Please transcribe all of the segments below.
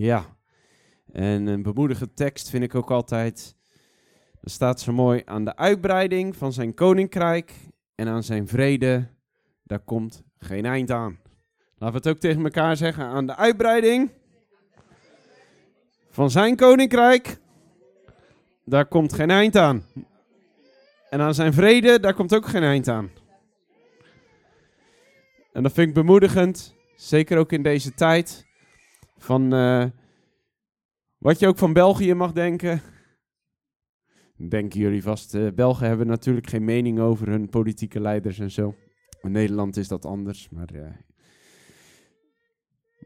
Ja, en een bemoedigende tekst vind ik ook altijd. Er staat zo mooi aan de uitbreiding van zijn koninkrijk en aan zijn vrede, daar komt geen eind aan. Laten we het ook tegen elkaar zeggen. Aan de uitbreiding van zijn koninkrijk, daar komt geen eind aan. En aan zijn vrede, daar komt ook geen eind aan. En dat vind ik bemoedigend, zeker ook in deze tijd. Van uh, wat je ook van België mag denken. Denken jullie vast, uh, Belgen hebben natuurlijk geen mening over hun politieke leiders en zo. In Nederland is dat anders, maar... Uh,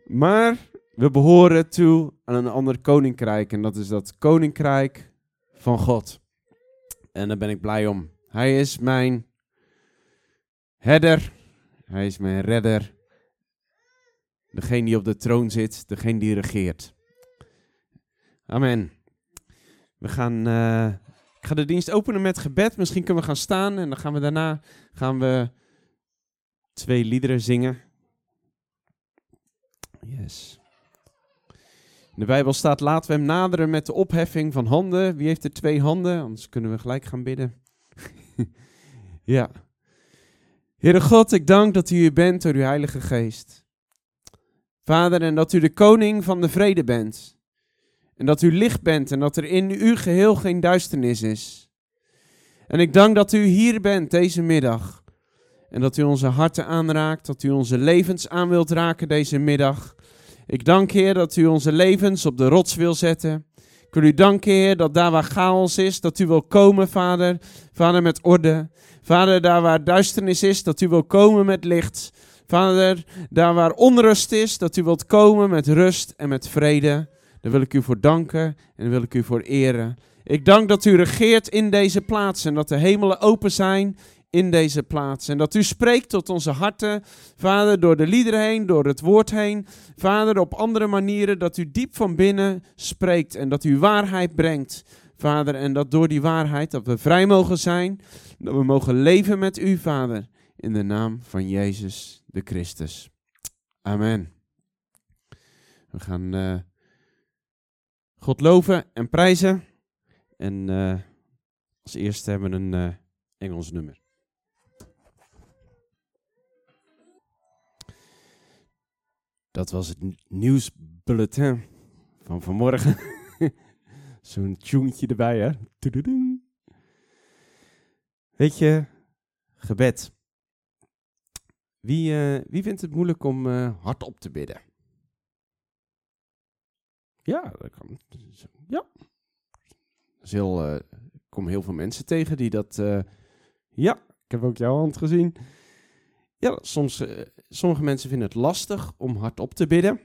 maar we behoren toe aan een ander koninkrijk. En dat is dat koninkrijk van God. En daar ben ik blij om. Hij is mijn herder. Hij is mijn redder. Degene die op de troon zit. Degene die regeert. Amen. We gaan, uh, ik ga de dienst openen met gebed. Misschien kunnen we gaan staan. En dan gaan we daarna gaan we twee liederen zingen. Yes. In de Bijbel staat: laten we hem naderen met de opheffing van handen. Wie heeft er twee handen? Anders kunnen we gelijk gaan bidden. ja. Heere God, ik dank dat u hier bent door uw Heilige Geest. Vader, en dat u de koning van de vrede bent. En dat u licht bent en dat er in uw geheel geen duisternis is. En ik dank dat u hier bent deze middag. En dat u onze harten aanraakt, dat u onze levens aan wilt raken deze middag. Ik dank Heer dat u onze levens op de rots wil zetten. Ik wil u danken Heer dat daar waar chaos is, dat u wil komen Vader. Vader met orde. Vader daar waar duisternis is, dat u wil komen met licht. Vader daar waar onrust is, dat u wilt komen met rust en met vrede. Daar wil ik u voor danken en wil ik u voor eren. Ik dank dat u regeert in deze plaats en dat de hemelen open zijn in deze plaats. En dat u spreekt tot onze harten, Vader, door de liederen heen, door het woord heen. Vader, op andere manieren, dat u diep van binnen spreekt en dat u waarheid brengt. Vader, en dat door die waarheid dat we vrij mogen zijn, dat we mogen leven met u, Vader, in de naam van Jezus de Christus. Amen. We gaan uh, God loven en prijzen. En uh, als eerste hebben we een uh, Engels nummer. Dat was het nieuwsbulletin van vanmorgen. Zo'n tuentje erbij, hè? Weet je, gebed. Wie, uh, wie vindt het moeilijk om uh, hardop te bidden? Ja, dat kan. Ja. Dat heel, uh, ik kom heel veel mensen tegen die dat. ja, ik heb ook jouw hand gezien. Ja, soms, sommige mensen vinden het lastig om hardop te bidden.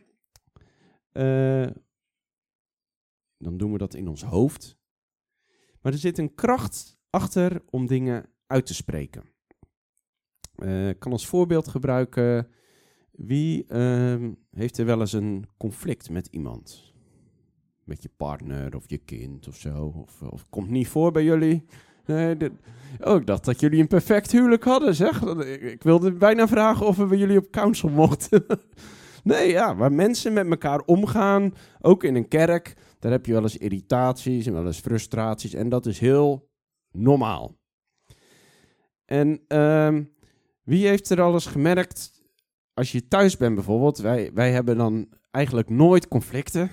Dan doen we dat in ons hoofd. Maar er zit een kracht achter om dingen uit te spreken. Ik kan als voorbeeld gebruiken. Wie uh, heeft er wel eens een conflict met iemand? Met je partner of je kind of zo? Of, of komt niet voor bij jullie? Nee. Oh, ik dacht dat jullie een perfect huwelijk hadden, zeg. Ik wilde bijna vragen of we jullie op council mochten. nee, ja, waar mensen met elkaar omgaan, ook in een kerk, daar heb je wel eens irritaties en wel eens frustraties. En dat is heel normaal. En uh, wie heeft er alles gemerkt, als je thuis bent bijvoorbeeld, wij, wij hebben dan eigenlijk nooit conflicten.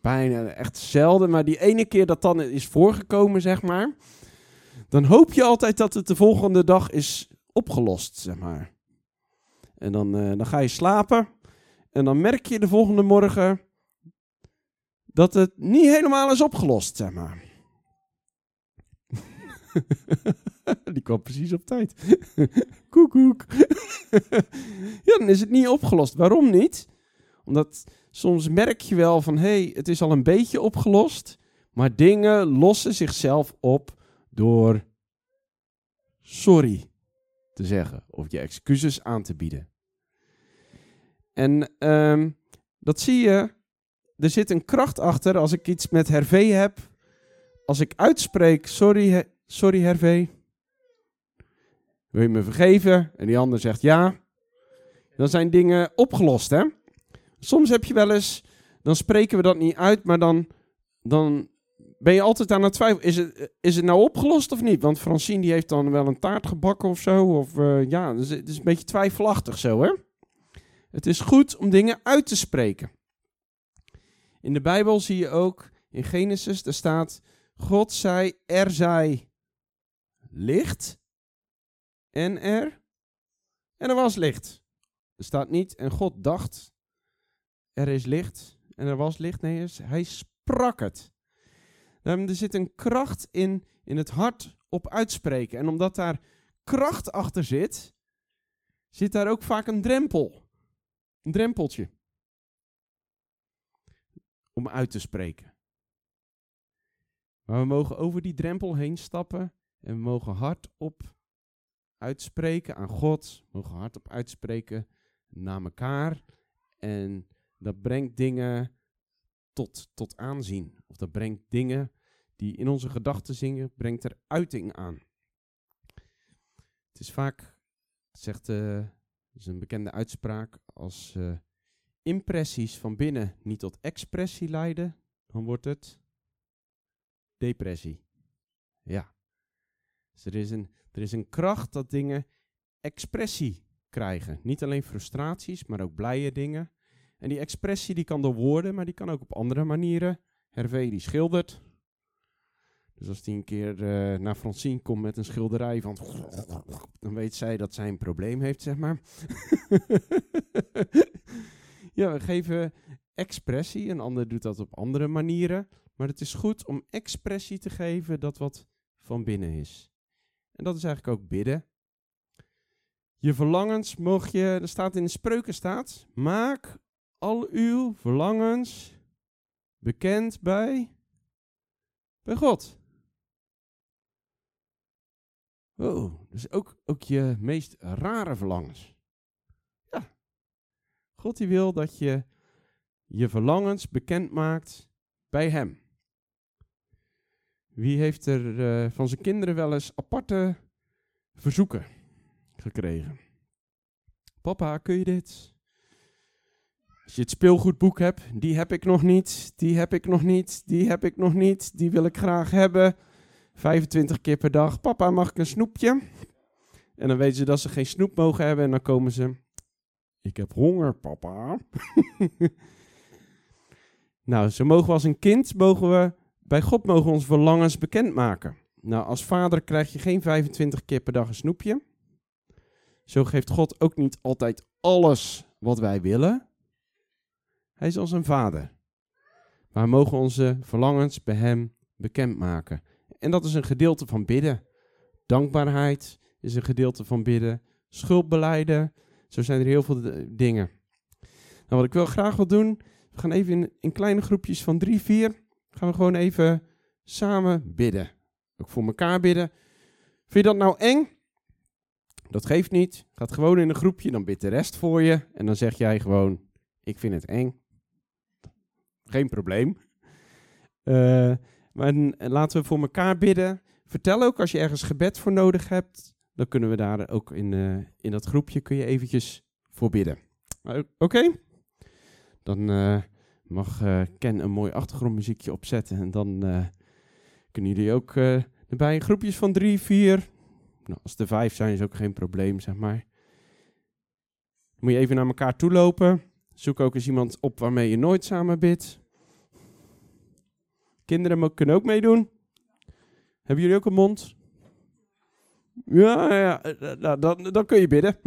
Bijna echt zelden, maar die ene keer dat dan is voorgekomen, zeg maar dan hoop je altijd dat het de volgende dag is opgelost, zeg maar. En dan, uh, dan ga je slapen en dan merk je de volgende morgen dat het niet helemaal is opgelost, zeg maar. Die kwam precies op tijd. Koekoek. ja, dan is het niet opgelost. Waarom niet? Omdat soms merk je wel van, hé, hey, het is al een beetje opgelost, maar dingen lossen zichzelf op door sorry te zeggen of je excuses aan te bieden. En um, dat zie je, er zit een kracht achter als ik iets met Hervé heb. Als ik uitspreek, sorry, sorry Hervé, wil je me vergeven? En die ander zegt ja. Dan zijn dingen opgelost, hè? Soms heb je wel eens dan spreken we dat niet uit, maar dan, dan ben je altijd aan het twijfelen. Is het, is het nou opgelost of niet? Want Francine die heeft dan wel een taart gebakken of zo. Of uh, ja, dus het is een beetje twijfelachtig zo, hè? Het is goed om dingen uit te spreken. In de Bijbel zie je ook in Genesis, daar staat: God zei, er zij licht. En er. En er was licht. Er staat niet, en God dacht, er is licht. En er was licht. Nee, hij sprak het. Er zit een kracht in, in het hart op uitspreken. En omdat daar kracht achter zit, zit daar ook vaak een drempel. Een drempeltje. Om uit te spreken. Maar we mogen over die drempel heen stappen en we mogen hardop uitspreken aan God. Mogen hardop uitspreken naar elkaar. En dat brengt dingen tot, tot aanzien. Of dat brengt dingen die in onze gedachten zingen, brengt er uiting aan. Het is vaak, zegt uh, is een bekende uitspraak, als uh, impressies van binnen niet tot expressie leiden, dan wordt het depressie. Ja. Dus er is een, er is een kracht dat dingen expressie krijgen. Niet alleen frustraties, maar ook blije dingen. En die expressie die kan door woorden, maar die kan ook op andere manieren. Hervé die schildert. Dus als die een keer uh, naar Francine komt met een schilderij van... Dan weet zij dat zij een probleem heeft, zeg maar. ja, we geven expressie. Een ander doet dat op andere manieren. Maar het is goed om expressie te geven dat wat van binnen is. En dat is eigenlijk ook bidden. Je verlangens mocht je, er staat in de spreuken staat, maak al uw verlangens bekend bij, bij God. Oh, dus ook, ook je meest rare verlangens. Ja. God die wil dat je je verlangens bekend maakt bij Hem. Wie heeft er uh, van zijn kinderen wel eens aparte verzoeken gekregen? Papa, kun je dit? Als je het speelgoedboek hebt, die heb ik nog niet, die heb ik nog niet, die heb ik nog niet, die wil ik graag hebben. 25 keer per dag, papa mag ik een snoepje? En dan weten ze dat ze geen snoep mogen hebben en dan komen ze, ik heb honger papa. nou, zo mogen als een kind, mogen we, bij God mogen we onze verlangens bekendmaken. Nou, als vader krijg je geen 25 keer per dag een snoepje. Zo geeft God ook niet altijd alles wat wij willen. Hij is als een vader. Maar we mogen onze verlangens bij hem bekendmaken. En dat is een gedeelte van bidden. Dankbaarheid is een gedeelte van bidden. Schuldbeleiden. Zo zijn er heel veel dingen. Nou, wat ik wil graag wil doen, we gaan even in kleine groepjes van drie, vier, gaan we gewoon even samen bidden. Ook voor elkaar bidden. Vind je dat nou eng? Dat geeft niet. Gaat gewoon in een groepje, dan bidt de rest voor je. En dan zeg jij gewoon, ik vind het eng. Geen probleem. Uh, maar laten we voor elkaar bidden. Vertel ook als je ergens gebed voor nodig hebt. Dan kunnen we daar ook in, uh, in dat groepje kun je eventjes voor bidden. Oké? Dan uh, mag uh, Ken een mooi achtergrondmuziekje opzetten. En dan kunnen jullie ook erbij groepjes van drie, vier. Nou, als er vijf zijn is ook geen probleem, zeg maar. Dan moet je even naar elkaar toe lopen. Zoek ook eens iemand op waarmee je nooit samen bidt. Kinderen kunnen ook meedoen. Hebben jullie ook een mond? Ja, ja, nou, dan, dan kun je bidden.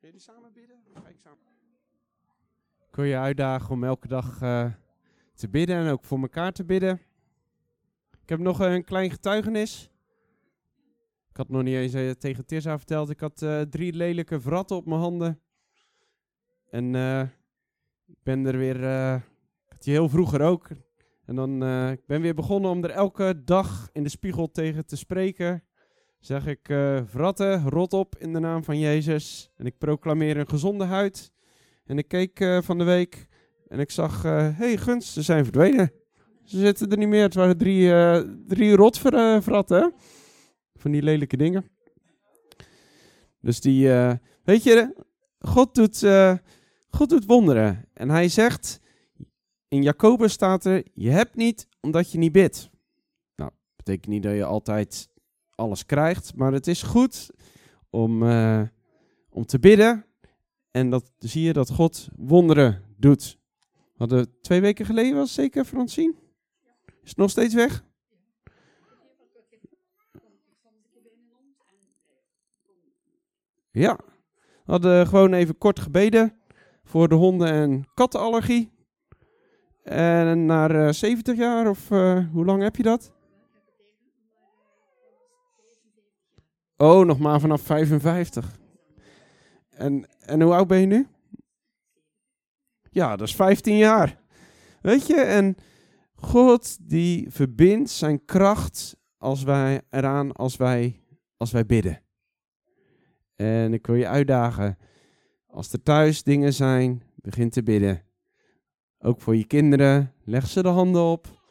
Kun jullie samen bidden? Ga ik samen. Ik wil je uitdagen om elke dag uh, te bidden en ook voor elkaar te bidden. Ik heb nog een klein getuigenis. Ik had nog niet eens uh, tegen Tirza verteld. Ik had uh, drie lelijke vratten op mijn handen. En ik ben er weer je heel vroeger ook. En dan ik ben weer begonnen om er elke dag in de spiegel tegen te spreken. Zeg ik, vratten, rot op in de naam van Jezus. En ik proclameer een gezonde huid. En ik keek uh, van de week en ik zag, hé hey, gunst, ze zijn verdwenen. Ze zitten er niet meer. Het waren drie, drie rotvratten, van die lelijke dingen. Dus die, weet je, God doet, God doet wonderen. En hij zegt, in Jacobus staat er, je hebt niet omdat je niet bidt. Nou, betekent niet dat je altijd alles krijgt, maar het is goed om, om te bidden. En dat zie je dat God wonderen doet. We hadden twee weken geleden was zeker Francine? Is het nog steeds weg? Ja, we hadden gewoon even kort gebeden voor de honden- en kattenallergie. En na uh, 70 jaar, of uh, hoe lang heb je dat? Oh, nog maar vanaf 55. En, en hoe oud ben je nu? Ja, dat is 15 jaar. Weet je, en God die verbindt zijn kracht als wij eraan als wij, als wij bidden. En ik wil je uitdagen, als er thuis dingen zijn, begin te bidden. Ook voor je kinderen, leg ze de handen op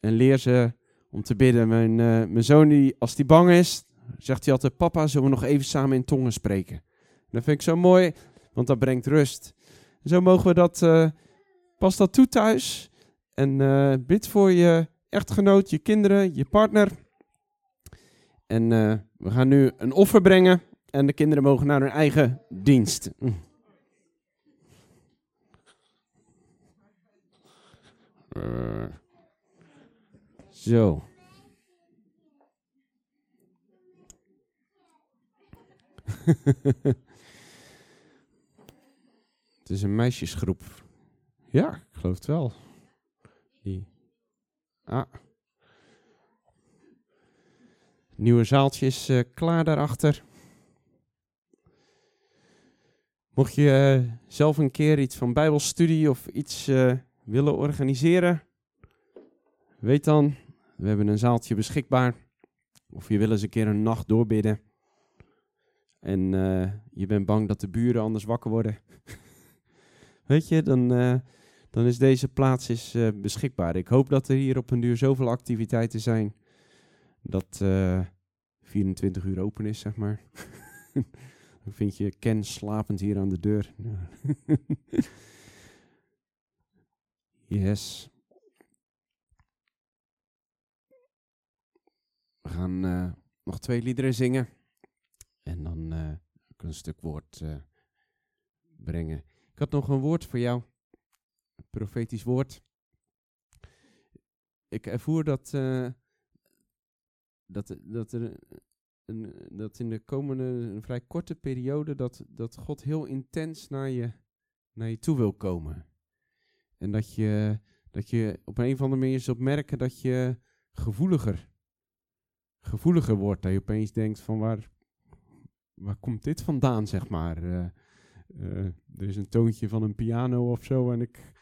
en leer ze om te bidden. Mijn, uh, mijn zoon, die, als hij bang is, zegt hij altijd, papa, zullen we nog even samen in tongen spreken? Dat vind ik zo mooi, want dat brengt rust. Zo mogen we dat, uh, pas dat toe thuis. En uh, bid voor je echtgenoot, je kinderen, je partner. En uh, we gaan nu een offer brengen. En de kinderen mogen naar hun eigen dienst. Zo. het is een meisjesgroep. Ja, ik geloof het wel. Die. Ah. Nieuwe zaaltje is uh, klaar daarachter. Mocht je uh, zelf een keer iets van Bijbelstudie of iets uh, willen organiseren, weet dan, we hebben een zaaltje beschikbaar. Of je wil eens een keer een nacht doorbidden. En je bent bang dat de buren anders wakker worden. weet je, dan, dan is deze plaats is, beschikbaar. Ik hoop dat er hier op een duur zoveel activiteiten zijn dat 24 uur open is, zeg maar. Dan vind je Ken slapend hier aan de deur. yes. We gaan nog twee liederen zingen. En dan een stuk woord brengen. Ik had nog een woord voor jou. Een profetisch woord. Ik ervoer dat, dat, dat er een, dat in de komende een vrij korte periode dat, dat God heel intens naar je, naar je toe wil komen. En dat je, dat je op een of andere manier zult merken dat je gevoeliger, gevoeliger wordt. Dat je opeens denkt van waar, waar komt dit vandaan, zeg maar. Uh, uh, er is een toontje van een piano of zo en ik,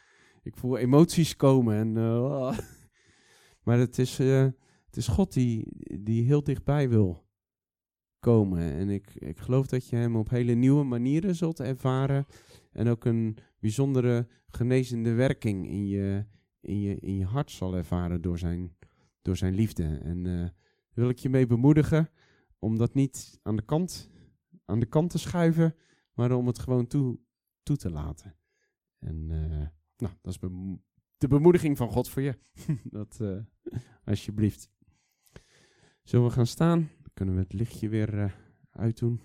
ik voel emoties komen. En, uh, maar het is, het is God die, die heel dichtbij wil komen. En ik, ik geloof dat je hem op hele nieuwe manieren zult ervaren. En ook een bijzondere genezende werking in je, in je, in je hart zal ervaren door zijn, door zijn liefde. En uh, wil ik je mee bemoedigen om dat niet aan de kant, aan de kant te schuiven, maar om het gewoon toe, toe te laten. En uh, nou, dat is de bemoediging van God voor je. dat uh, alsjeblieft. Zullen we gaan staan? kunnen we het lichtje weer uh, uitdoen.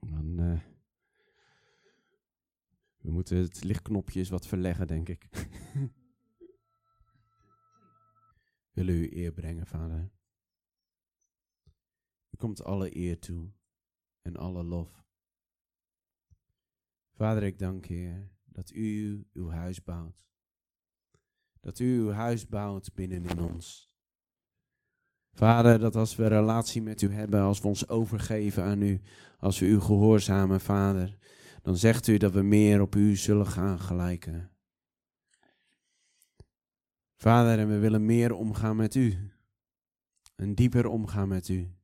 Dan, we moeten het lichtknopje eens wat verleggen, denk ik. Willen u eer brengen, vader? U komt alle eer toe en alle lof. Vader, ik dank Heer dat u uw huis bouwt. Dat u uw huis bouwt binnenin ons. Vader, dat als we een relatie met u hebben, als we ons overgeven aan u, als we u gehoorzamen, Vader, dan zegt u dat we meer op u zullen gaan gelijken. Vader, en we willen meer omgaan met u. En dieper omgaan met u.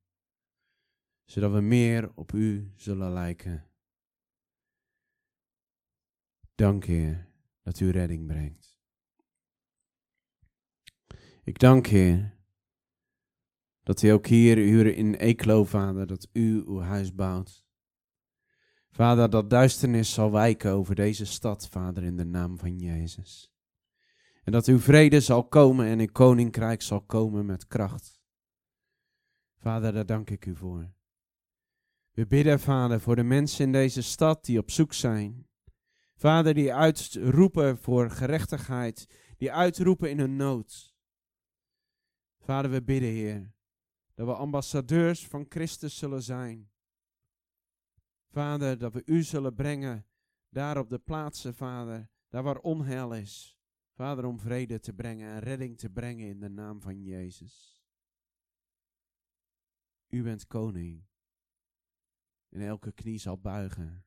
Zodat we meer op u zullen lijken. Dank, Heer, dat u redding brengt. Ik dank, Heer, dat u ook hier, u in Eeklo, vader, dat u uw huis bouwt. Vader, dat duisternis zal wijken over deze stad, Vader, in de naam van Jezus. En dat uw vrede zal komen en uw koninkrijk zal komen met kracht. Vader, daar dank ik u voor. We bidden, Vader, voor de mensen in deze stad die op zoek zijn. Vader, die uitroepen voor gerechtigheid, die uitroepen in hun nood. Vader, we bidden, Heer, dat we ambassadeurs van Christus zullen zijn. Vader, dat we u zullen brengen daar op de plaatsen, Vader, daar waar onheil is. Vader, om vrede te brengen en redding te brengen in de naam van Jezus. U bent koning. En elke knie zal buigen.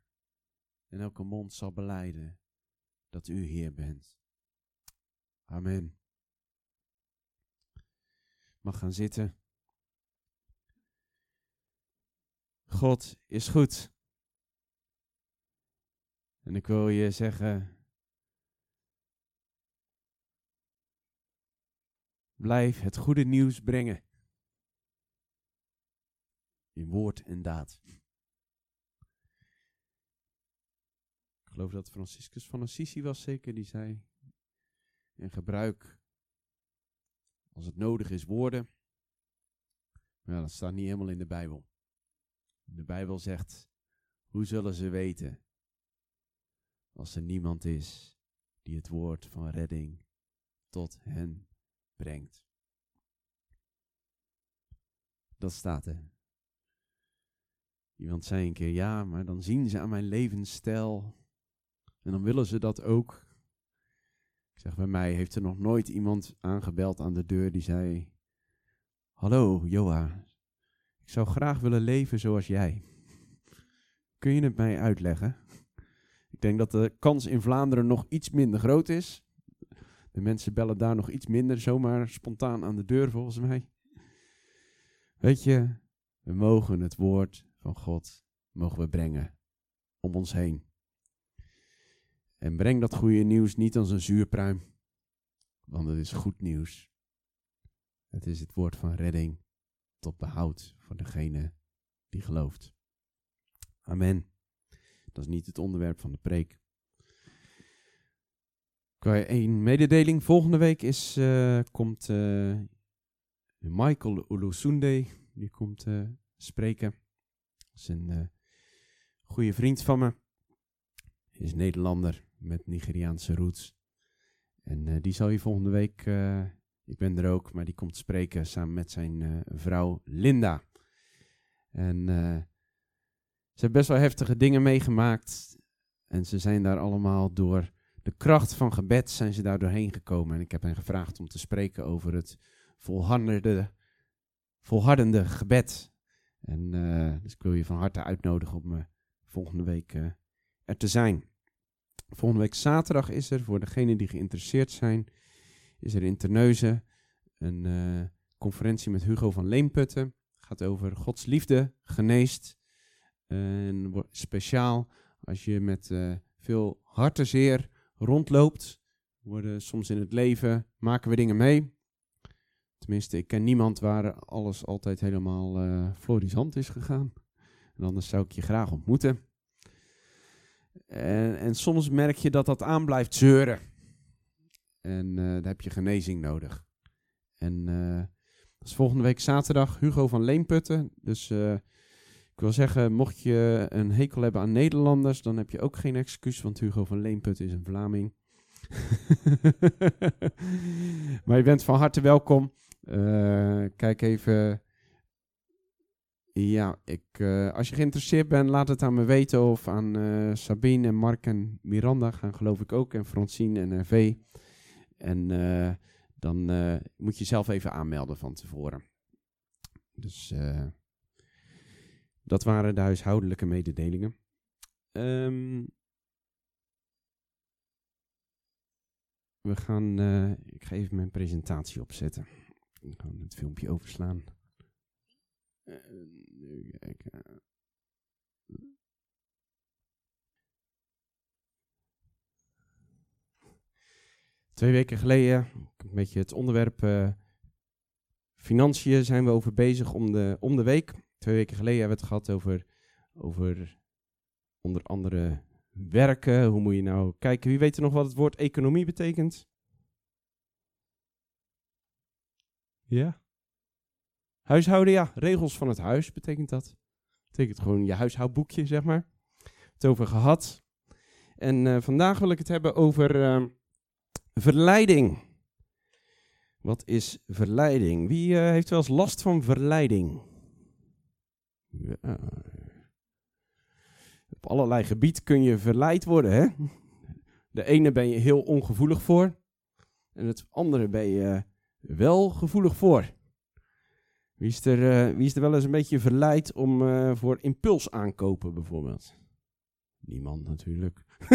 En elke mond zal beleiden dat u Heer bent. Amen. Mag gaan zitten. God is goed. En ik wil je zeggen, blijf het goede nieuws brengen. In woord en daad. Geloof dat Franciscus van Assisi was zeker, die zei, en gebruik als het nodig is woorden. Maar dat staat niet helemaal in de Bijbel. De Bijbel zegt, hoe zullen ze weten als er niemand is die het woord van redding tot hen brengt? Dat staat er. Iemand zei een keer, ja, maar dan zien ze aan mijn levensstijl en dan willen ze dat ook. Ik zeg, bij mij heeft er nog nooit iemand aangebeld aan de deur die zei, hallo Joa, ik zou graag willen leven zoals jij. Kun je het mij uitleggen? Ik denk dat de kans in Vlaanderen nog iets minder groot is. De mensen bellen daar nog iets minder zomaar spontaan aan de deur volgens mij. Weet je, we mogen het woord van God mogen we brengen om ons heen. En breng dat goede nieuws niet als een zuurpruim, want het is goed nieuws. Het is het woord van redding tot behoud voor degene die gelooft. Amen. Dat is niet het onderwerp van de preek. Qua één mededeling. Volgende week is, uh, komt uh, Michael Ulusunde. Die komt uh, spreken. Dat is een goede vriend van me. Hij is Nederlander met Nigeriaanse roots. En die zal je volgende week ik ben er ook, maar die komt spreken samen met zijn uh, vrouw Linda. En ze hebben best wel heftige dingen meegemaakt. En ze zijn daar allemaal door de kracht van gebed zijn ze daar doorheen gekomen. En ik heb hen gevraagd om te spreken over het volhardende, volhardende gebed. En dus ik wil je van harte uitnodigen om volgende week er te zijn. Volgende week zaterdag is er, voor degenen die geïnteresseerd zijn, is er in Terneuzen een uh, conferentie met Hugo van Leemputten. Gaat over Gods liefde, geneest. En speciaal als je met uh, veel hartenzeer rondloopt. Worden soms in het leven, maken we dingen mee. Tenminste, ik ken niemand waar alles altijd helemaal uh, florisant is gegaan. En anders zou ik je graag ontmoeten. En, en soms merk je dat dat aan blijft zeuren. En uh, daar heb je genezing nodig. En uh, dat is volgende week zaterdag Hugo van Leemputten. Dus uh, ik wil zeggen, mocht je een hekel hebben aan Nederlanders, dan heb je ook geen excuus, want Hugo van Leemputten is een Vlaming. maar je bent van harte welkom. kijk even. Ja, ik, als je geïnteresseerd bent, laat het aan me weten. Of aan Sabine en Mark en Miranda gaan geloof ik ook. En Francine en RV. En uh, dan uh, moet je zelf even aanmelden van tevoren. Dus uh, dat waren de huishoudelijke mededelingen. Um, we gaan, ik ga even mijn presentatie opzetten. Ik ga het filmpje overslaan. Twee weken geleden, een beetje het onderwerp uh, financiën zijn we over bezig om de, om de week. Twee weken geleden hebben we het gehad over, over onder andere werken. Hoe moet je nou kijken? Wie weet er nog wat het woord economie betekent? Ja. Huishouden, ja. Regels van het huis betekent dat. Betekent gewoon je huishoudboekje, zeg maar. Het over gehad. En uh, vandaag wil ik het hebben over uh, verleiding. Wat is verleiding? Wie uh, heeft wel eens last van verleiding? Ja. Op allerlei gebieden kun je verleid worden. Hè? De ene ben je heel ongevoelig voor. En het andere ben je wel gevoelig voor. Wie is er, uh, wie is er wel eens een beetje verleid om uh, voor impuls aankopen bijvoorbeeld? Niemand natuurlijk.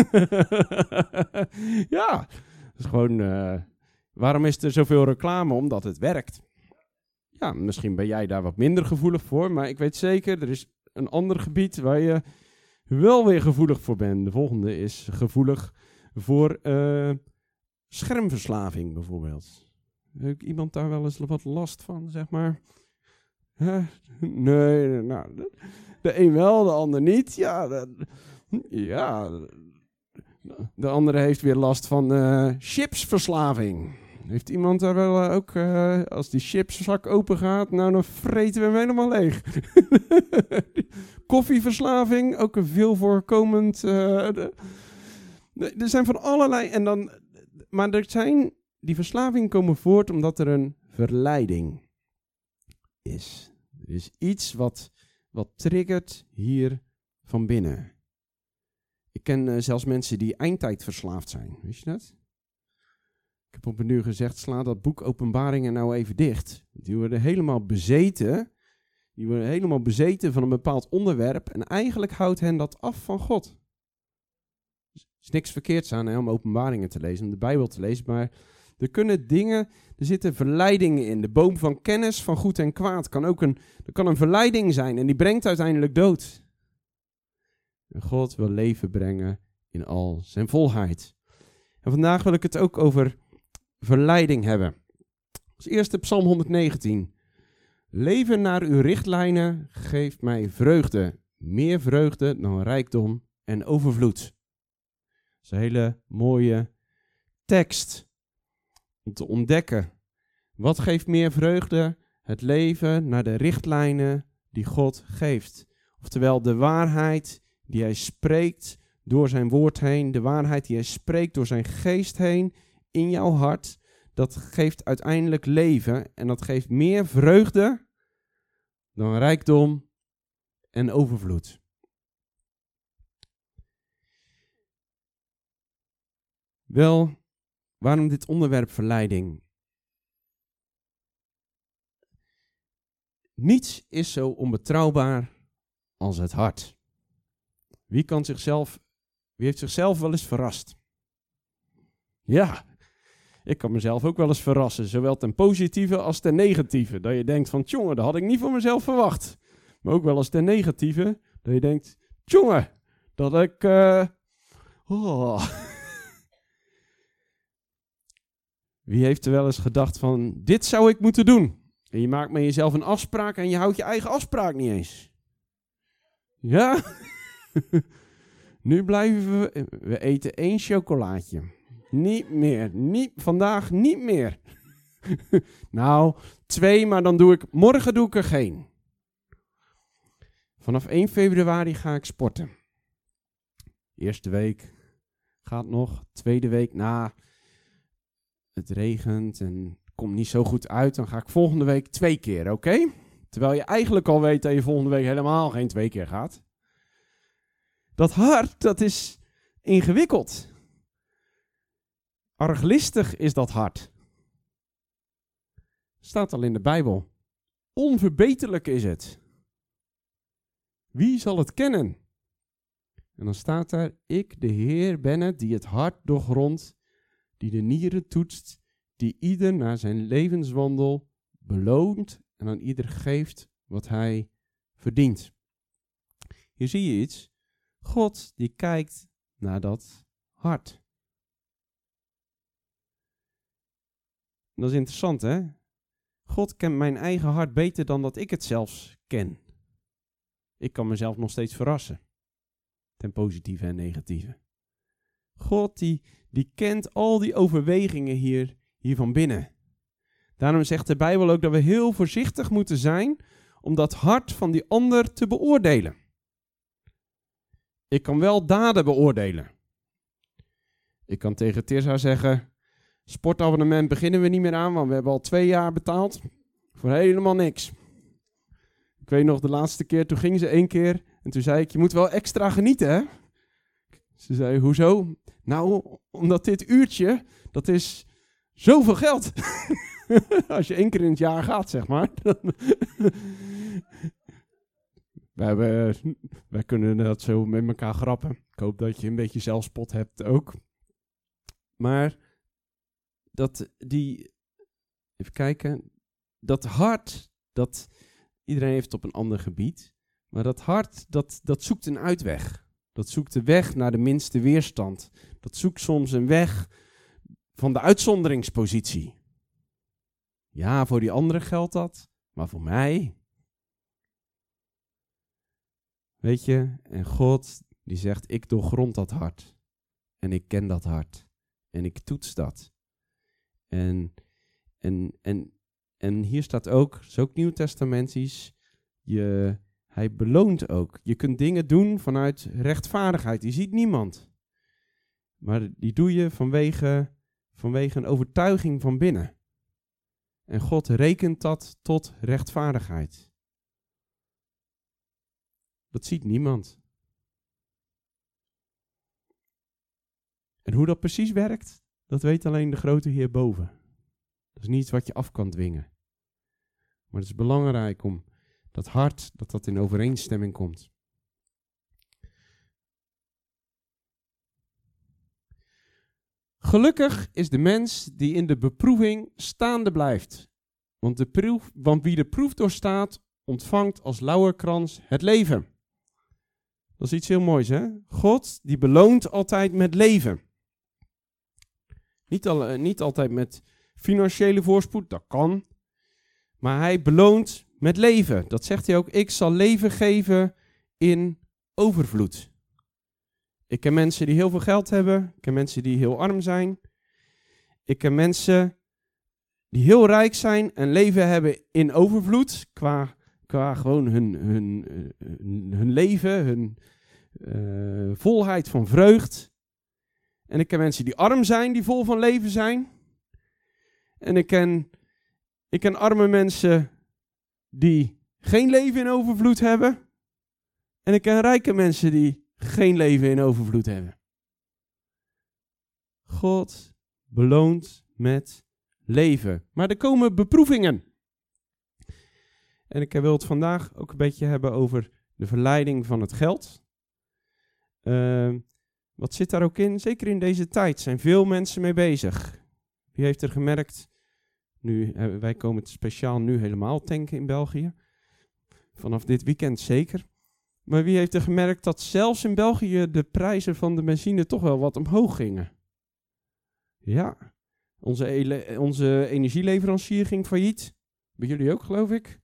ja, is gewoon. Uh, waarom is er zoveel reclame? Omdat het werkt. Ja, misschien ben jij daar wat minder gevoelig voor, maar ik weet zeker, er is een ander gebied waar je wel weer gevoelig voor bent. De volgende is gevoelig voor schermverslaving bijvoorbeeld. Heeft iemand daar wel eens wat last van, zeg maar? Nee, nou, de een wel, de ander niet. Ja, ja, de andere heeft weer last van uh, chipsverslaving. Heeft iemand daar wel uh, ook, uh, als die chipszak open gaat, nou dan vreten we hem helemaal leeg. Koffieverslaving, ook een veel voorkomend. Er zijn van allerlei, en dan, maar er zijn, die verslavingen komen voort omdat er een verleiding is. Er is iets wat, wat triggert hier van binnen. Ik ken uh, zelfs mensen die eindtijd verslaafd zijn. Wist je dat? Ik heb op een uur gezegd, sla dat boek Openbaringen nou even dicht. Die worden helemaal bezeten. Die worden helemaal bezeten van een bepaald onderwerp. En eigenlijk houdt hen dat af van God. Er is niks verkeerds aan hè, om openbaringen te lezen, om de Bijbel te lezen. Maar er kunnen dingen, er zitten verleidingen in. De boom van kennis van goed en kwaad kan ook een, er kan een verleiding zijn en die brengt uiteindelijk dood. En God wil leven brengen in al zijn volheid. En vandaag wil ik het ook over verleiding hebben. Als eerste Psalm 119. Leven naar uw richtlijnen geeft mij vreugde. Meer vreugde dan rijkdom en overvloed. Dat is een hele mooie tekst om te ontdekken. Wat geeft meer vreugde? Het leven naar de richtlijnen die God geeft. Oftewel de waarheid die hij spreekt door zijn woord heen, de waarheid die hij spreekt door zijn geest heen in jouw hart, dat geeft uiteindelijk leven en dat geeft meer vreugde dan rijkdom en overvloed. Wel, waarom dit onderwerp verleiding? Niets is zo onbetrouwbaar als het hart. Wie kan zichzelf, wie heeft zichzelf wel eens verrast? Ja, ik kan mezelf ook wel eens verrassen, zowel ten positieve als ten negatieve. Dat je denkt van, jongen, dat had ik niet van mezelf verwacht. Maar ook wel eens ten negatieve, dat je denkt, jongen, dat ik... Uh, oh. Wie heeft er wel eens gedacht van, dit zou ik moeten doen? En je maakt met jezelf een afspraak en je houdt je eigen afspraak niet eens. Ja? nu blijven we, we eten één chocolaatje. Niet meer, niet, vandaag niet meer. nou, twee, maar dan doe ik, morgen doe ik er geen. Vanaf 1 februari ga ik sporten. Eerste week gaat nog, tweede week na, nou, het regent en komt niet zo goed uit, dan ga ik volgende week twee keer, oké? Terwijl je eigenlijk al weet dat je volgende week helemaal geen twee keer gaat. Dat hart, dat is ingewikkeld. Arglistig is dat hart. Staat al in de Bijbel. Onverbeterlijk is het. Wie zal het kennen? En dan staat er: Ik, de Heer, ben het die het hart doorgrondt, die de nieren toetst, die ieder naar zijn levenswandel beloont en aan ieder geeft wat hij verdient. Hier zie je iets. God die kijkt naar dat hart. Dat is interessant, hè? God kent mijn eigen hart beter dan dat ik het zelfs ken. Ik kan mezelf nog steeds verrassen. ten positieve en negatieve. God die, die kent al die overwegingen hier, hier van binnen. Daarom zegt de Bijbel ook dat we heel voorzichtig moeten zijn om dat hart van die ander te beoordelen. Ik kan wel daden beoordelen. Ik kan tegen Tirza zeggen: sportabonnement beginnen we niet meer aan, want we hebben al twee jaar betaald voor helemaal niks. Ik weet nog de laatste keer, toen ging ze één keer en toen zei ik: Je moet wel extra genieten, hè? Ze zei: Hoezo? Nou, omdat dit uurtje, dat is zoveel geld. Als je één keer in het jaar gaat, zeg maar. wij, kunnen dat zo met elkaar grappen. Ik hoop dat je een beetje zelfspot hebt ook. Maar dat die, even kijken, dat hart, dat iedereen heeft op een ander gebied, maar dat hart, dat, dat zoekt een uitweg. Dat zoekt de weg naar de minste weerstand. Dat zoekt soms een weg van de uitzonderingspositie. Ja, voor die anderen geldt dat, maar voor mij. Weet je, en God die zegt: Ik doorgrond dat hart. En ik ken dat hart. En ik toets dat. En, en, en, en hier staat ook, is ook nieuwtestamentisch, je, hij beloont ook. Je kunt dingen doen vanuit rechtvaardigheid. Die ziet niemand. Maar die doe je vanwege, vanwege een overtuiging van binnen. En God rekent dat tot rechtvaardigheid. Dat ziet niemand. En hoe dat precies werkt, dat weet alleen de grote Heer boven. Dat is niets wat je af kan dwingen. Maar het is belangrijk om dat hart, dat dat in overeenstemming komt. Gelukkig is de mens die in de beproeving staande blijft. Want, de proef, want wie de proef doorstaat, ontvangt als lauwerkrans het leven. Dat is iets heel moois, hè? God die beloont altijd met leven. Niet, al, eh, niet altijd met financiële voorspoed, dat kan. Maar hij beloont met leven. Dat zegt hij ook. Ik zal leven geven in overvloed. Ik ken mensen die heel veel geld hebben. Ik ken mensen die heel arm zijn. Ik ken mensen die heel rijk zijn en leven hebben in overvloed. Qua, qua gewoon hun, hun, hun, leven, hun uh, volheid van vreugd. En ik ken mensen die arm zijn, die vol van leven zijn. En ik ken, ik ken arme mensen die geen leven in overvloed hebben. En ik ken rijke mensen die geen leven in overvloed hebben. God beloont met leven. Maar er komen beproevingen. En ik wil het vandaag ook een beetje hebben over de verleiding van het geld. Uh, wat zit daar ook in? Zeker in deze tijd zijn veel mensen mee bezig. Wie heeft er gemerkt? Nu, eh, wij komen speciaal nu helemaal tanken in België. Vanaf dit weekend zeker. Maar wie heeft er gemerkt dat zelfs in België de prijzen van de benzine toch wel wat omhoog gingen? Ja, onze, onze energieleverancier ging failliet. Bij jullie ook, geloof ik.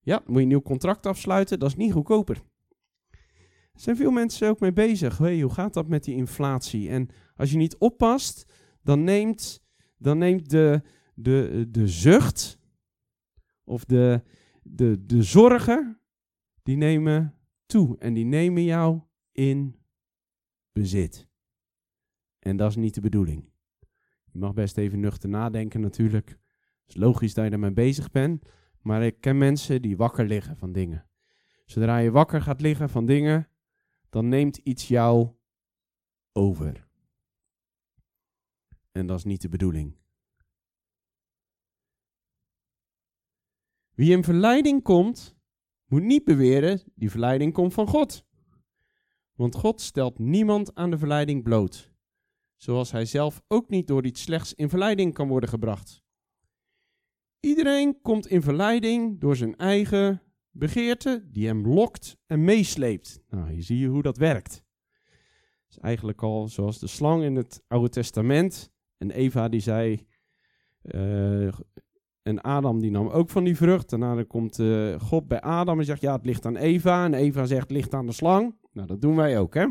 Ja, moet je een nieuw contract afsluiten. Dat is niet goedkoper. Er zijn veel mensen ook mee bezig. Hey, hoe gaat dat met die inflatie? En als je niet oppast, dan neemt, dan neemt de, de, de zucht of de, de, de zorgen, die nemen toe. En die nemen jou in bezit. En dat is niet de bedoeling. Je mag best even nuchter nadenken natuurlijk. Het is logisch dat je ermee bezig bent. Maar ik ken mensen die wakker liggen van dingen. Zodra je wakker gaat liggen van dingen, dan neemt iets jou over. En dat is niet de bedoeling. Wie in verleiding komt, moet niet beweren, die verleiding komt van God. Want God stelt niemand aan de verleiding bloot, zoals hij zelf ook niet door iets slechts in verleiding kan worden gebracht. Iedereen komt in verleiding door zijn eigen begeerte die hem lokt en meesleept. Nou, hier zie je hoe dat werkt. Is eigenlijk al zoals de slang in het Oude Testament. En Eva die zei, uh, en Adam die nam ook van die vrucht. Daarna komt uh, God bij Adam en zegt, ja, het ligt aan Eva. En Eva zegt, het ligt aan de slang. Nou, dat doen wij ook, hè?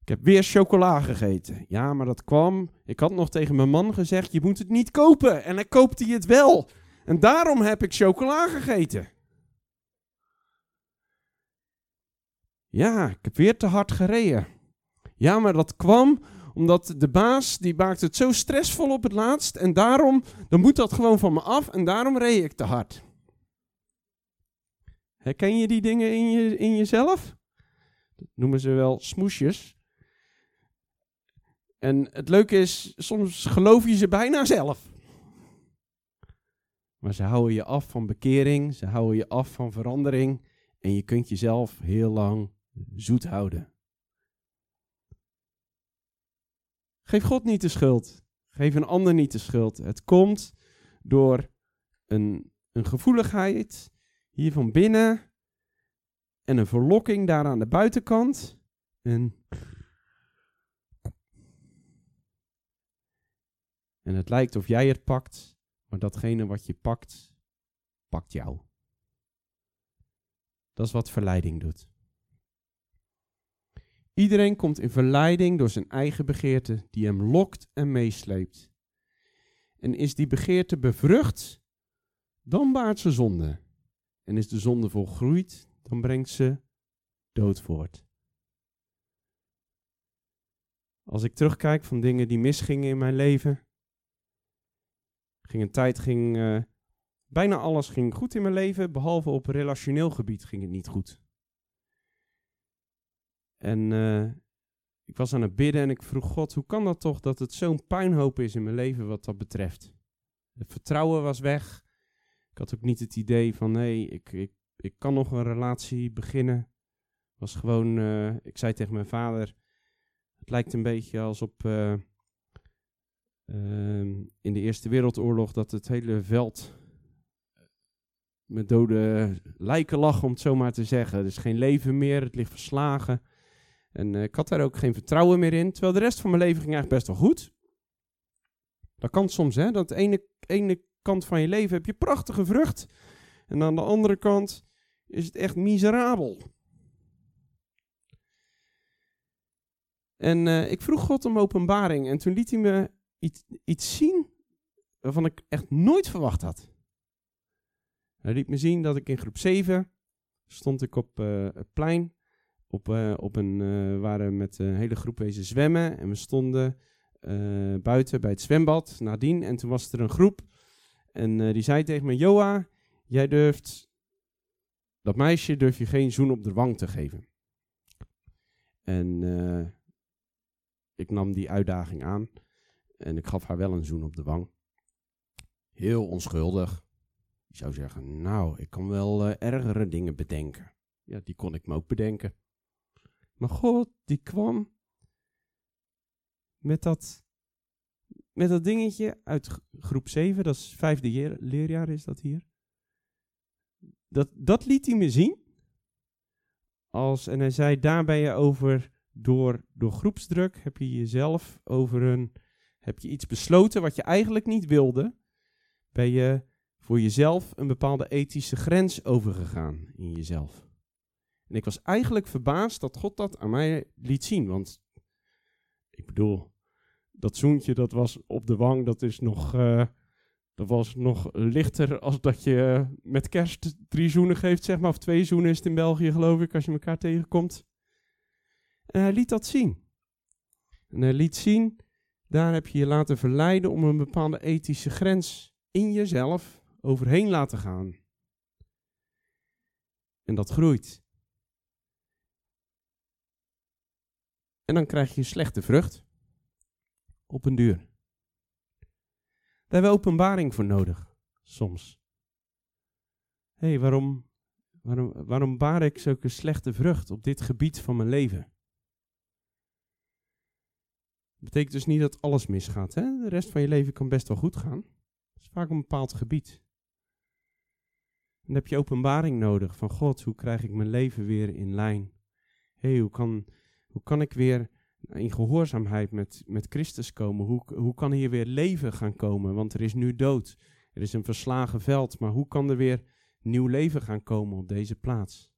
Ik heb weer chocola gegeten. Ja, maar dat kwam. Ik had nog tegen mijn man gezegd: je moet het niet kopen. En hij koopte hij het wel. En daarom heb ik chocola gegeten. Ja, ik heb weer te hard gereden. Ja, maar dat kwam omdat de baas, die maakte het zo stressvol op het laatst. En daarom, dan moet dat gewoon van me af. En daarom reed ik te hard. Herken je die dingen in, je, in jezelf? Dat noemen ze wel smoesjes. En het leuke is, soms geloof je ze bijna zelf. Maar ze houden je af van bekering, ze houden je af van verandering. En je kunt jezelf heel lang zoet houden. Geef God niet de schuld. Geef een ander niet de schuld. Het komt door een, een gevoeligheid hier van binnen en een verlokking daar aan de buitenkant. En, en het lijkt of jij het pakt, maar datgene wat je pakt, pakt jou. Dat is wat verleiding doet. Iedereen komt in verleiding door zijn eigen begeerte, die hem lokt en meesleept. En is die begeerte bevrucht, dan baart ze zonde. En is de zonde volgroeid, dan brengt ze dood voort. Als ik terugkijk van dingen die misgingen in mijn leven, ging een tijd, ging uh, bijna alles ging goed in mijn leven, behalve op relationeel gebied ging het niet goed. En uh, ik was aan het bidden en ik vroeg God, hoe kan dat toch dat het zo'n puinhoop is in mijn leven wat dat betreft? Het vertrouwen was weg. Ik had ook niet het idee van, nee, ik, ik, ik kan nog een relatie beginnen. Was gewoon, uh, ik zei tegen mijn vader, het lijkt een beetje als op uh, in de Eerste Wereldoorlog dat het hele veld met dode lijken lag, om het zo maar te zeggen. Er is geen leven meer, het ligt verslagen. En uh, ik had daar ook geen vertrouwen meer in. Terwijl de rest van mijn leven ging eigenlijk best wel goed. Dat kan soms, hè. Dat ene, ene kant van je leven heb je prachtige vrucht. En aan de andere kant is het echt miserabel. En uh, ik vroeg God om openbaring. En toen liet hij me iets, iets zien waarvan ik echt nooit verwacht had. Hij liet me zien dat ik in groep 7 stond ik op uh, het plein op, uh, op een, uh, waren met een hele groep wezen zwemmen. En we stonden uh, buiten bij het zwembad nadien. En toen was er een groep. En die zei tegen me: Joa, jij durft. Dat meisje durf je geen zoen op de wang te geven. En ik nam die uitdaging aan. En ik gaf haar wel een zoen op de wang. Heel onschuldig. Ik zou zeggen: Nou, ik kan wel ergere dingen bedenken. Ja, die kon ik me ook bedenken. Maar God, die kwam met dat, met dat dingetje uit groep 7, dat is vijfde leerjaar is dat hier. Dat, dat liet hij me zien. Als, en hij zei, daar ben je over, door, door groepsdruk heb je jezelf over een, heb je iets besloten wat je eigenlijk niet wilde, ben je voor jezelf een bepaalde ethische grens overgegaan in jezelf. En ik was eigenlijk verbaasd dat God dat aan mij liet zien. Want ik bedoel, dat zoentje dat was op de wang, dat is nog, uh, dat was nog lichter als dat je met kerst drie zoenen geeft, zeg maar. Of twee zoenen is het in België, geloof ik, als je elkaar tegenkomt. En hij liet dat zien. En hij liet zien, daar heb je je laten verleiden om een bepaalde ethische grens in jezelf overheen laten gaan. En dat groeit. En dan krijg je slechte vrucht. Op een duur. Daar hebben we openbaring voor nodig, soms. Hé, hey, waarom, waarom, waarom baar ik zulke slechte vrucht op dit gebied van mijn leven? Dat betekent dus niet dat alles misgaat. Hè? De rest van je leven kan best wel goed gaan. Het is vaak een bepaald gebied. dan heb je openbaring nodig van God. Hoe krijg ik mijn leven weer in lijn? Hé, hey, hoe kan hoe kan ik weer in gehoorzaamheid met, met Christus komen? Hoe, hoe kan hier weer leven gaan komen? Want er is nu dood. Er is een verslagen veld. Maar hoe kan er weer nieuw leven gaan komen op deze plaats?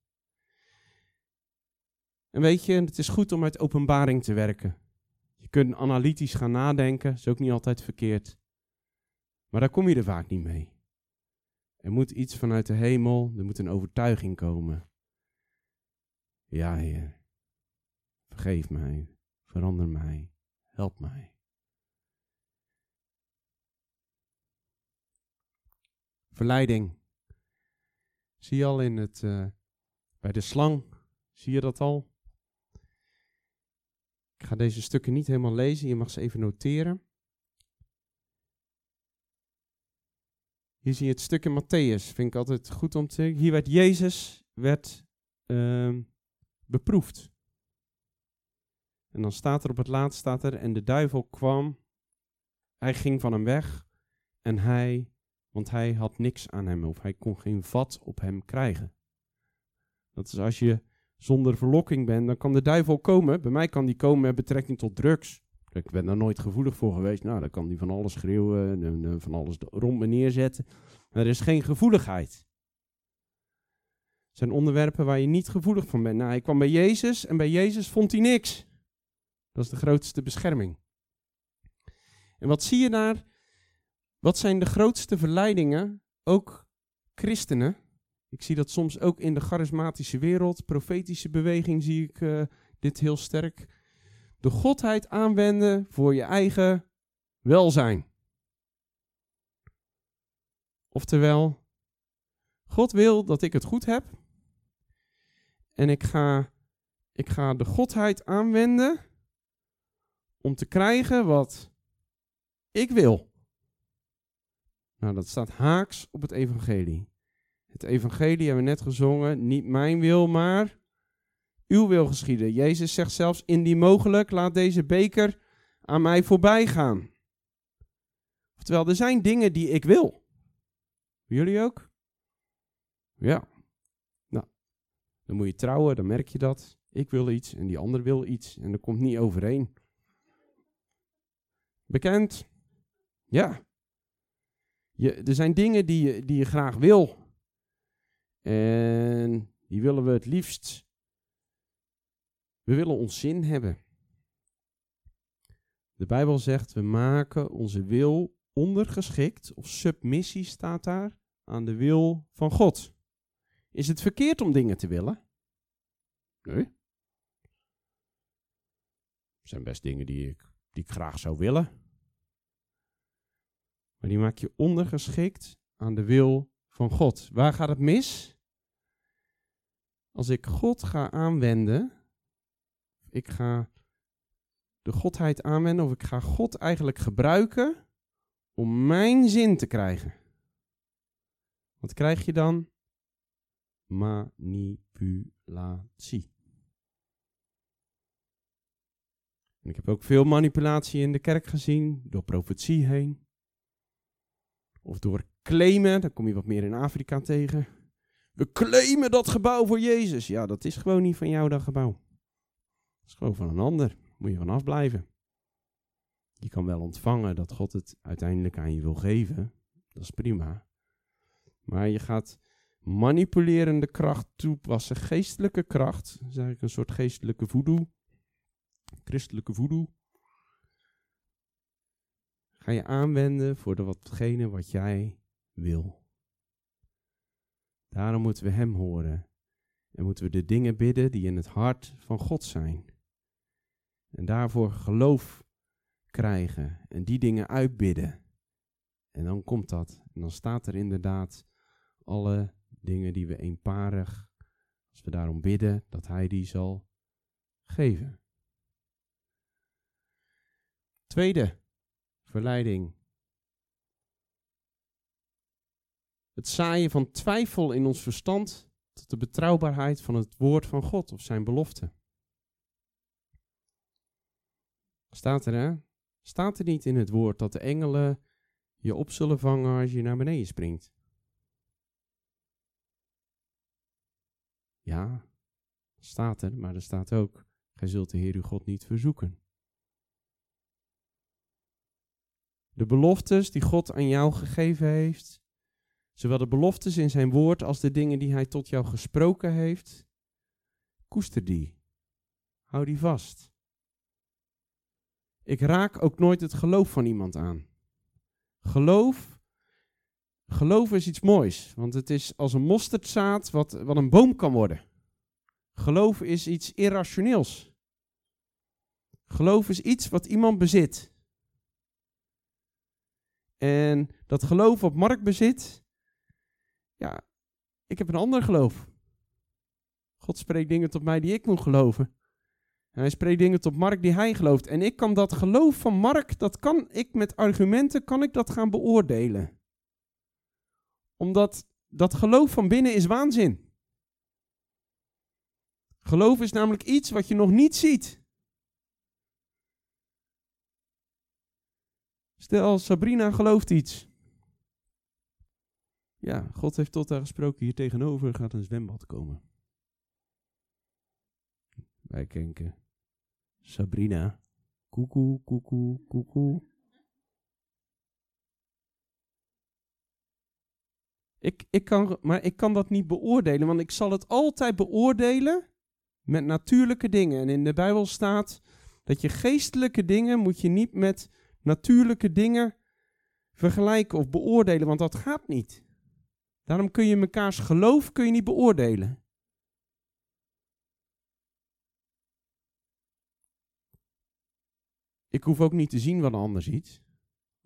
En weet je, het is goed om uit openbaring te werken. Je kunt analytisch gaan nadenken, is ook niet altijd verkeerd. Maar daar kom je er vaak niet mee. Er moet iets vanuit de hemel, er moet een overtuiging komen. Ja, Heer, vergeef mij, verander mij, help mij. Verleiding. Zie je al in het, uh, bij de slang, zie je dat al? Ik ga deze stukken niet helemaal lezen, je mag ze even noteren. Hier zie je het stuk in Matthäus, vind ik altijd goed om te Hier werd Jezus werd, uh, beproefd. En dan staat er op het laatst, staat er, en de duivel kwam, hij ging van hem weg en hij, want hij had niks aan hem, of hij kon geen vat op hem krijgen. Dat is als je zonder verlokking bent, dan kan de duivel komen. Bij mij kan die komen met betrekking tot drugs. Ik ben daar nooit gevoelig voor geweest. Nou, dan kan die van alles schreeuwen en van alles rond me neerzetten. Er is geen gevoeligheid. Zijn onderwerpen waar je niet gevoelig van bent. Nou, hij kwam bij Jezus en bij Jezus vond hij niks. Dat is de grootste bescherming. En wat zie je daar? Wat zijn de grootste verleidingen? Ook christenen. Ik zie dat soms ook in de charismatische wereld, profetische beweging, zie ik uh, dit heel sterk de godheid aanwenden voor je eigen welzijn. Oftewel, God wil dat ik het goed heb. En ik ga, ik ga de godheid aanwenden om te krijgen wat ik wil. Nou, dat staat haaks op het evangelie. Het evangelie hebben we net gezongen, niet mijn wil, maar uw wil geschieden. Jezus zegt zelfs, indien mogelijk, laat deze beker aan mij voorbij gaan. Oftewel, er zijn dingen die ik wil. Jullie ook? Ja. Nou, dan moet je trouwen, dan merk je dat. Ik wil iets en die ander wil iets en dat komt niet overeen. Bekend? Ja. Je, er zijn dingen die je, die je graag wil. En die willen we het liefst we willen ons zin hebben. De Bijbel zegt, we maken onze wil ondergeschikt, of submissie staat daar, aan de wil van God. Is het verkeerd om dingen te willen? Nee. Er zijn best dingen die ik, die ik graag zou willen. Maar die maak je ondergeschikt aan de wil van God. Waar gaat het mis? Als ik God ga aanwenden ik ga de godheid aanwenden of ik ga God eigenlijk gebruiken om mijn zin te krijgen. Wat krijg je dan? Manipulatie. Ik heb ook veel manipulatie in de kerk gezien, door profetie heen. Of door claimen, dan kom je wat meer in Afrika tegen. We claimen dat gebouw voor Jezus. Ja, dat is gewoon niet van jou, dat gebouw is gewoon van een ander. Moet je vanaf blijven. Je kan wel ontvangen dat God het uiteindelijk aan je wil geven. Dat is prima. Maar je gaat manipulerende kracht toepassen. Geestelijke kracht. Dat is eigenlijk een soort geestelijke voodoo. Christelijke voodoo. Ga je aanwenden voor de watgene wat jij wil. Daarom moeten we Hem horen. En moeten we de dingen bidden die in het hart van God zijn. En daarvoor geloof krijgen en die dingen uitbidden. En dan komt dat. En dan staat er inderdaad alle dingen die we eenparig, als we daarom bidden, dat Hij die zal geven. Tweede verleiding. Het zaaien van twijfel in ons verstand tot de betrouwbaarheid van het woord van God of zijn belofte. Staat er, hè? Staat er niet in het woord dat de engelen je op zullen vangen als je naar beneden springt? Ja, staat er, maar er staat ook: Gij zult de Heer uw God niet verzoeken. De beloftes die God aan jou gegeven heeft, zowel de beloftes in zijn woord als de dingen die hij tot jou gesproken heeft, koester die. hou die vast. Ik raak ook nooit het geloof van iemand aan. Geloof, geloof is iets moois, want het is als een mosterdzaad wat, wat een boom kan worden. Geloof is iets irrationeels. Geloof is iets wat iemand bezit. En dat geloof wat Mark bezit, ja, ik heb een ander geloof. God spreekt dingen tot mij die ik moet geloven. En hij spreekt dingen tot Mark die hij gelooft. En ik kan dat geloof van Mark, dat kan ik met argumenten, kan ik dat gaan beoordelen. Omdat dat geloof van binnen is waanzin. Geloof is namelijk iets wat je nog niet ziet. Stel, Sabrina gelooft iets. Ja, God heeft tot haar gesproken. Hier tegenover gaat een zwembad komen. Wij denken, Sabrina, koekoe, koekoe, koekoe. Ik, ik kan, maar ik kan dat niet beoordelen, want ik zal het altijd beoordelen met natuurlijke dingen. En in de Bijbel staat dat je geestelijke dingen moet je niet met natuurlijke dingen vergelijken of beoordelen, want dat gaat niet. Daarom kun je mekaars geloof kun je niet beoordelen. Ik hoef ook niet te zien wat een ander ziet.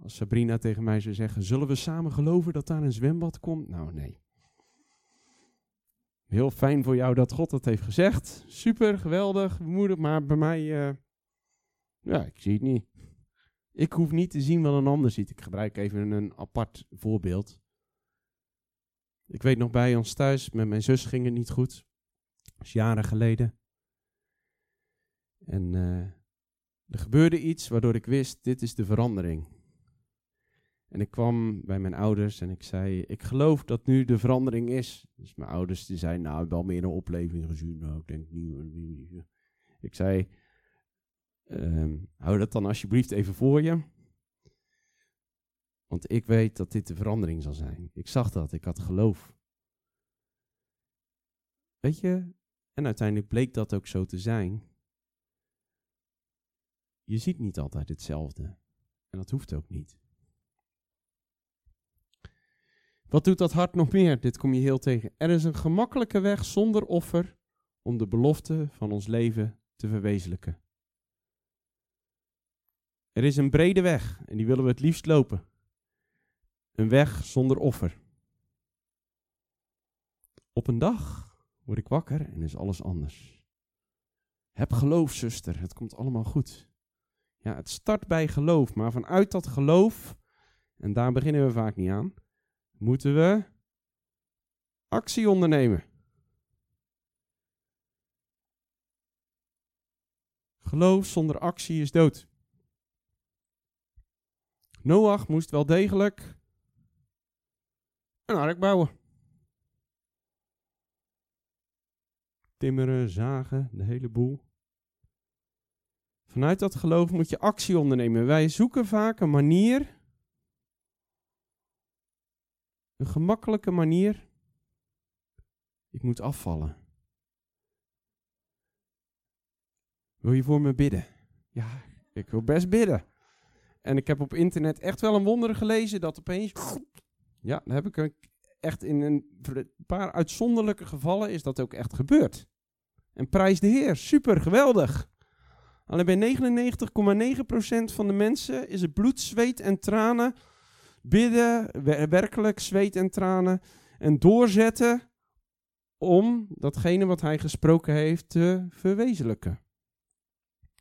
Als Sabrina tegen mij zou zeggen: Zullen we samen geloven dat daar een zwembad komt? Nou, nee. Heel fijn voor jou dat God dat heeft gezegd. Super, geweldig, bemoedig, maar bij mij. Uh, ja, ik zie het niet. Ik hoef niet te zien wat een ander ziet. Ik gebruik even een apart voorbeeld. Ik weet nog bij ons thuis, met mijn zus ging het niet goed. Dat is jaren geleden. En uh, er gebeurde iets waardoor ik wist, dit is de verandering. En ik kwam bij mijn ouders en ik zei, ik geloof dat nu de verandering is. Dus mijn ouders die zeiden, nou, wel meer een opleving gezien. Nou, ik denk niet. Ik zei, uh, hou dat dan alsjeblieft even voor je. Want ik weet dat dit de verandering zal zijn. Ik zag dat, ik had geloof. Weet je, en uiteindelijk bleek dat ook zo te zijn. Je ziet niet altijd hetzelfde. En dat hoeft ook niet. Wat doet dat hart nog meer? Dit kom je heel tegen. Er is een gemakkelijke weg zonder offer om de belofte van ons leven te verwezenlijken. Er is een brede weg en die willen we het liefst lopen. Een weg zonder offer. Op een dag word ik wakker en is alles anders. Heb geloof, zuster, het komt allemaal goed. Ja, het start bij geloof, maar vanuit dat geloof, en daar beginnen we vaak niet aan, moeten we actie ondernemen. Geloof zonder actie is dood. Noach moest wel degelijk een ark bouwen. Timmeren, zagen, de hele boel. Vanuit dat geloof moet je actie ondernemen. Wij zoeken vaak een manier, een gemakkelijke manier. Ik moet afvallen. Wil je voor me bidden? Ja, ik wil best bidden. En ik heb op internet echt wel een wonder gelezen dat opeens. Ja, dan heb ik echt in een paar uitzonderlijke gevallen is dat ook echt gebeurd. En prijs de Heer, super, geweldig. Alleen bij 99,9% van de mensen is het bloed, zweet en tranen. Bidden, werkelijk zweet en tranen. En doorzetten om datgene wat hij gesproken heeft te verwezenlijken.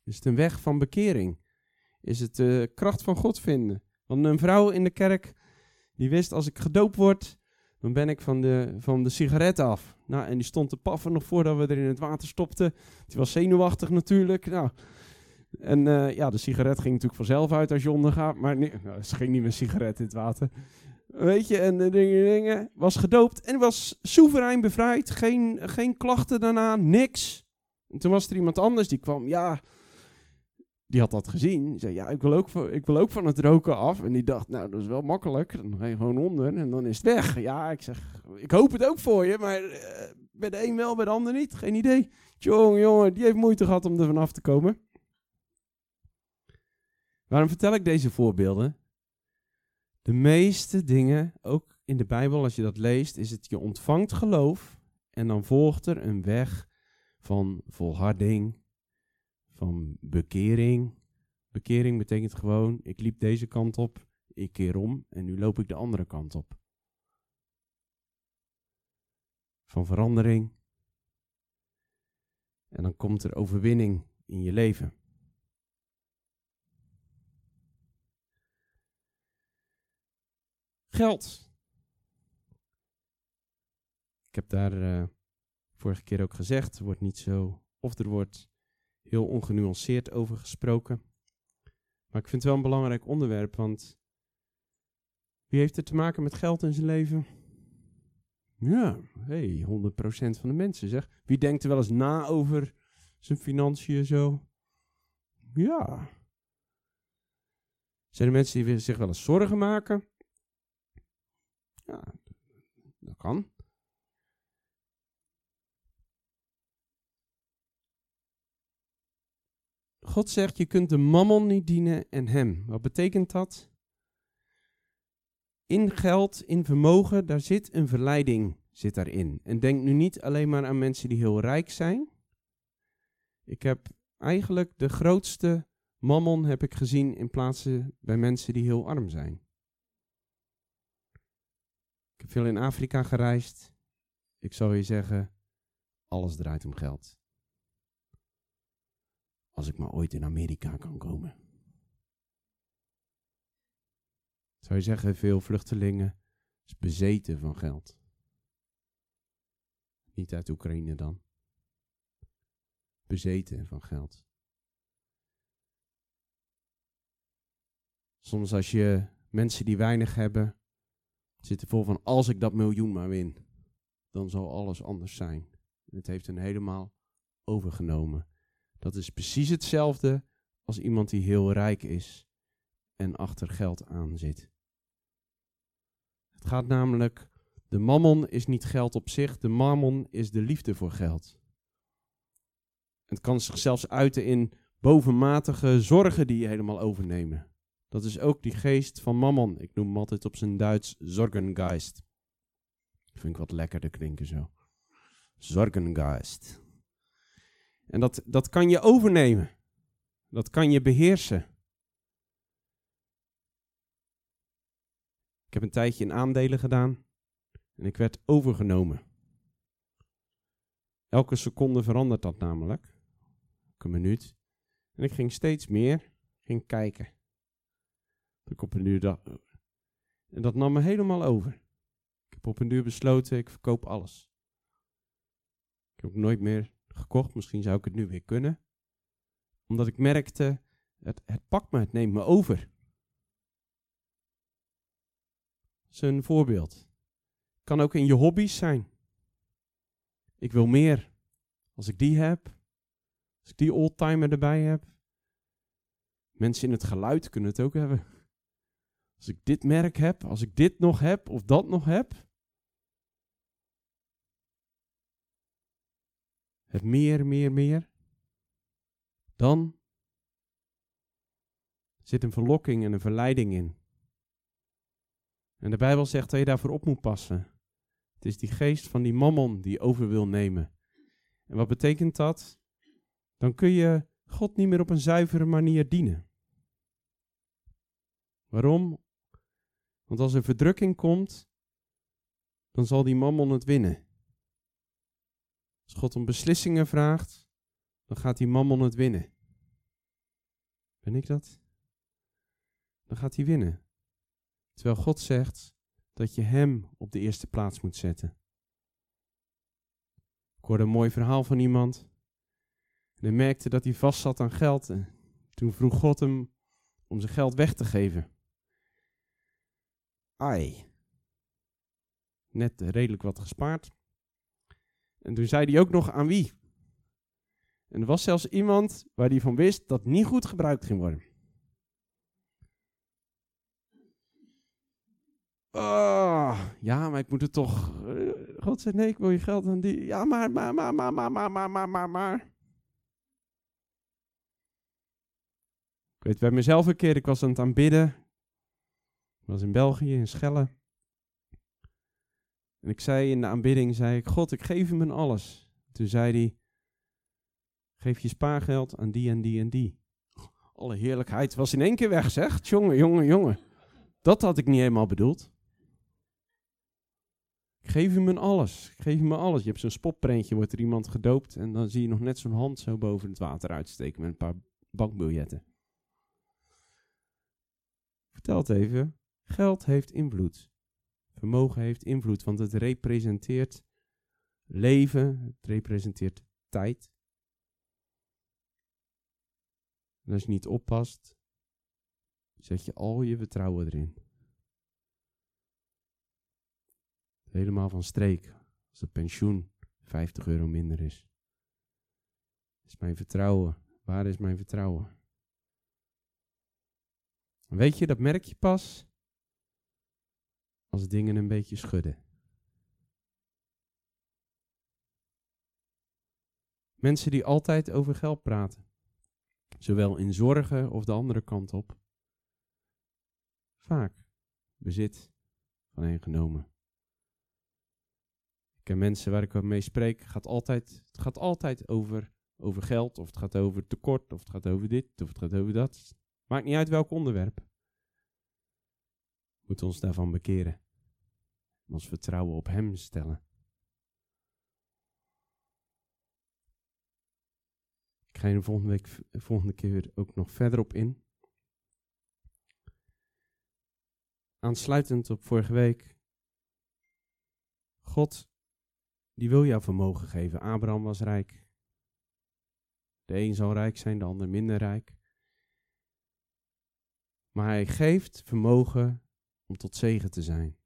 Is het een weg van bekering? Is het de kracht van God vinden? Want een vrouw in de kerk, die wist als ik gedoopt word, dan ben ik van de, van de sigaret af. Nou, en die stond te paffen nog voordat we er in het water stopten. Die was zenuwachtig natuurlijk. Nou, en uh, ja, de sigaret ging natuurlijk vanzelf uit als je ondergaat. Maar nee, nou, ze ging niet met sigaret in het water. Weet je, en de dingen, dingen. Was gedoopt en was soeverein bevrijd. Geen, geen klachten daarna, niks. En toen was er iemand anders die kwam. Ja, die had dat gezien. Zei, ja, ik wil, ook, ik wil ook van het roken af. En die dacht, nou, dat is wel makkelijk. Dan ga je gewoon onder en dan is het weg. Ja, ik zeg, ik hoop het ook voor je, maar uh, Bij de een wel, bij de ander niet. Geen idee. Jongen, jongen, die heeft moeite gehad om er vanaf te komen. Waarom vertel ik deze voorbeelden? De meeste dingen, ook in de Bijbel, als je dat leest, is het je ontvangt geloof en dan volgt er een weg van volharding, van bekering. Bekering betekent gewoon, ik liep deze kant op, ik keer om en nu loop ik de andere kant op. Van verandering. En dan komt er overwinning in je leven. Geld. Ik heb daar uh, vorige keer ook gezegd, wordt niet zo, of er wordt heel ongenuanceerd over gesproken. Maar ik vind het wel een belangrijk onderwerp, want wie heeft er te maken met geld in zijn leven? Ja, hey, 100% van de mensen zeg. Wie denkt er wel eens na over zijn financiën zo? Ja. Zijn er mensen die zich wel eens zorgen maken? Ja, dat kan. God zegt, je kunt de mammon niet dienen en hem. Wat betekent dat? In geld, in vermogen, daar zit een verleiding zit daarin. En denk nu niet alleen maar aan mensen die heel rijk zijn. Ik heb eigenlijk de grootste mammon heb ik gezien in plaatsen bij mensen die heel arm zijn. Ik heb veel in Afrika gereisd. Ik zou je zeggen, alles draait om geld. Als ik maar ooit in Amerika kan komen. Zou je zeggen, veel vluchtelingen is bezeten van geld. Niet uit Oekraïne dan. Bezeten van geld. Soms als je mensen die weinig hebben, zitten vol van als ik dat miljoen maar win, dan zal alles anders zijn. Het heeft hen helemaal overgenomen. Dat is precies hetzelfde als iemand die heel rijk is en achter geld aan zit. Het gaat namelijk, de mammon is niet geld op zich, de mammon is de liefde voor geld. Het kan zich zelfs uiten in bovenmatige zorgen die je helemaal overnemen. Dat is ook die geest van mammon. Ik noem hem altijd op zijn Duits Zorgengeist. Vind ik wat lekkerder klinken zo. Zorgengeist. En dat, dat kan je overnemen. Dat kan je beheersen. Ik heb een tijdje in aandelen gedaan en ik werd overgenomen. Elke seconde verandert dat namelijk. Elke minuut. En ik ging steeds meer ging kijken. Ik op een duur dacht, en dat nam me helemaal over. Ik heb op een duur besloten, ik verkoop alles. Ik heb ook nooit meer gekocht. Misschien zou ik het nu weer kunnen. Omdat ik merkte, het, het pakt me, het neemt me over. Zijn voorbeeld. Kan ook in je hobby's zijn. Ik wil meer. Als ik die heb, als ik die oldtimer erbij heb. Mensen in het geluid kunnen het ook hebben. Als ik dit merk heb, als ik dit nog heb of dat nog heb. Het meer, meer, meer. Dan zit een verlokking en een verleiding in. En de Bijbel zegt dat je daarvoor op moet passen. Het is die geest van die mammon die over wil nemen. En wat betekent dat? Dan kun je God niet meer op een zuivere manier dienen. Waarom? Want als er verdrukking komt, dan zal die mammon het winnen. Als God om beslissingen vraagt, dan gaat die mammon het winnen. Ben ik dat? Dan gaat hij winnen. Terwijl God zegt dat je Hem op de eerste plaats moet zetten. Ik hoorde een mooi verhaal van iemand. En hij merkte dat hij vast zat aan geld. En toen vroeg God hem om zijn geld weg te geven. Ai. Net redelijk wat gespaard. En toen zei hij ook nog aan wie. En er was zelfs iemand waar hij van wist dat niet goed gebruikt ging worden. Oh, ja, maar ik moet het toch. eh, God zegt nee, ik wil je geld aan die. Ja, maar, maar, maar, maar, maar, maar, maar, maar, maar, maar. Ik weet bij mezelf een keer, ik was aan het aanbidden. Ik was in België, in Schelle. En ik zei in de aanbidding, zei ik, God, ik geef hem alles. Toen zei hij, geef je spaargeld aan die en die en die. Alle heerlijkheid was in één keer weg, zeg. Jongen, jongen, jongen. Dat had ik niet helemaal bedoeld. Ik geef hem een alles. Ik geef hem alles. Je hebt zo'n spotprentje, wordt er iemand gedoopt en dan zie je nog net zo'n hand zo boven het water uitsteken met een paar bankbiljetten. Vertel het even. Geld heeft invloed. Vermogen heeft invloed, want het representeert leven, het representeert tijd. En als je niet oppast, zet je al je vertrouwen erin. Helemaal van streek, als het pensioen 50 euro minder is. Is mijn vertrouwen, waar is mijn vertrouwen? En weet je, dat merk je pas als dingen een beetje schudden. Mensen die altijd over geld praten, zowel in zorgen of de andere kant op, vaak bezit van een genomen. Ik ken mensen waar ik mee spreek, gaat altijd, het gaat altijd over, over geld, of het gaat over tekort, of het gaat over dit, of het gaat over dat. Maakt niet uit welk onderwerp. Moeten ons daarvan bekeren. Ons vertrouwen op Hem stellen. Ik ga de volgende, week, volgende keer ook nog verder op in. Aansluitend op vorige week. God, die wil jou vermogen geven. Abraham was rijk. De een zal rijk zijn, de ander minder rijk. Maar hij geeft vermogen om tot zegen te zijn.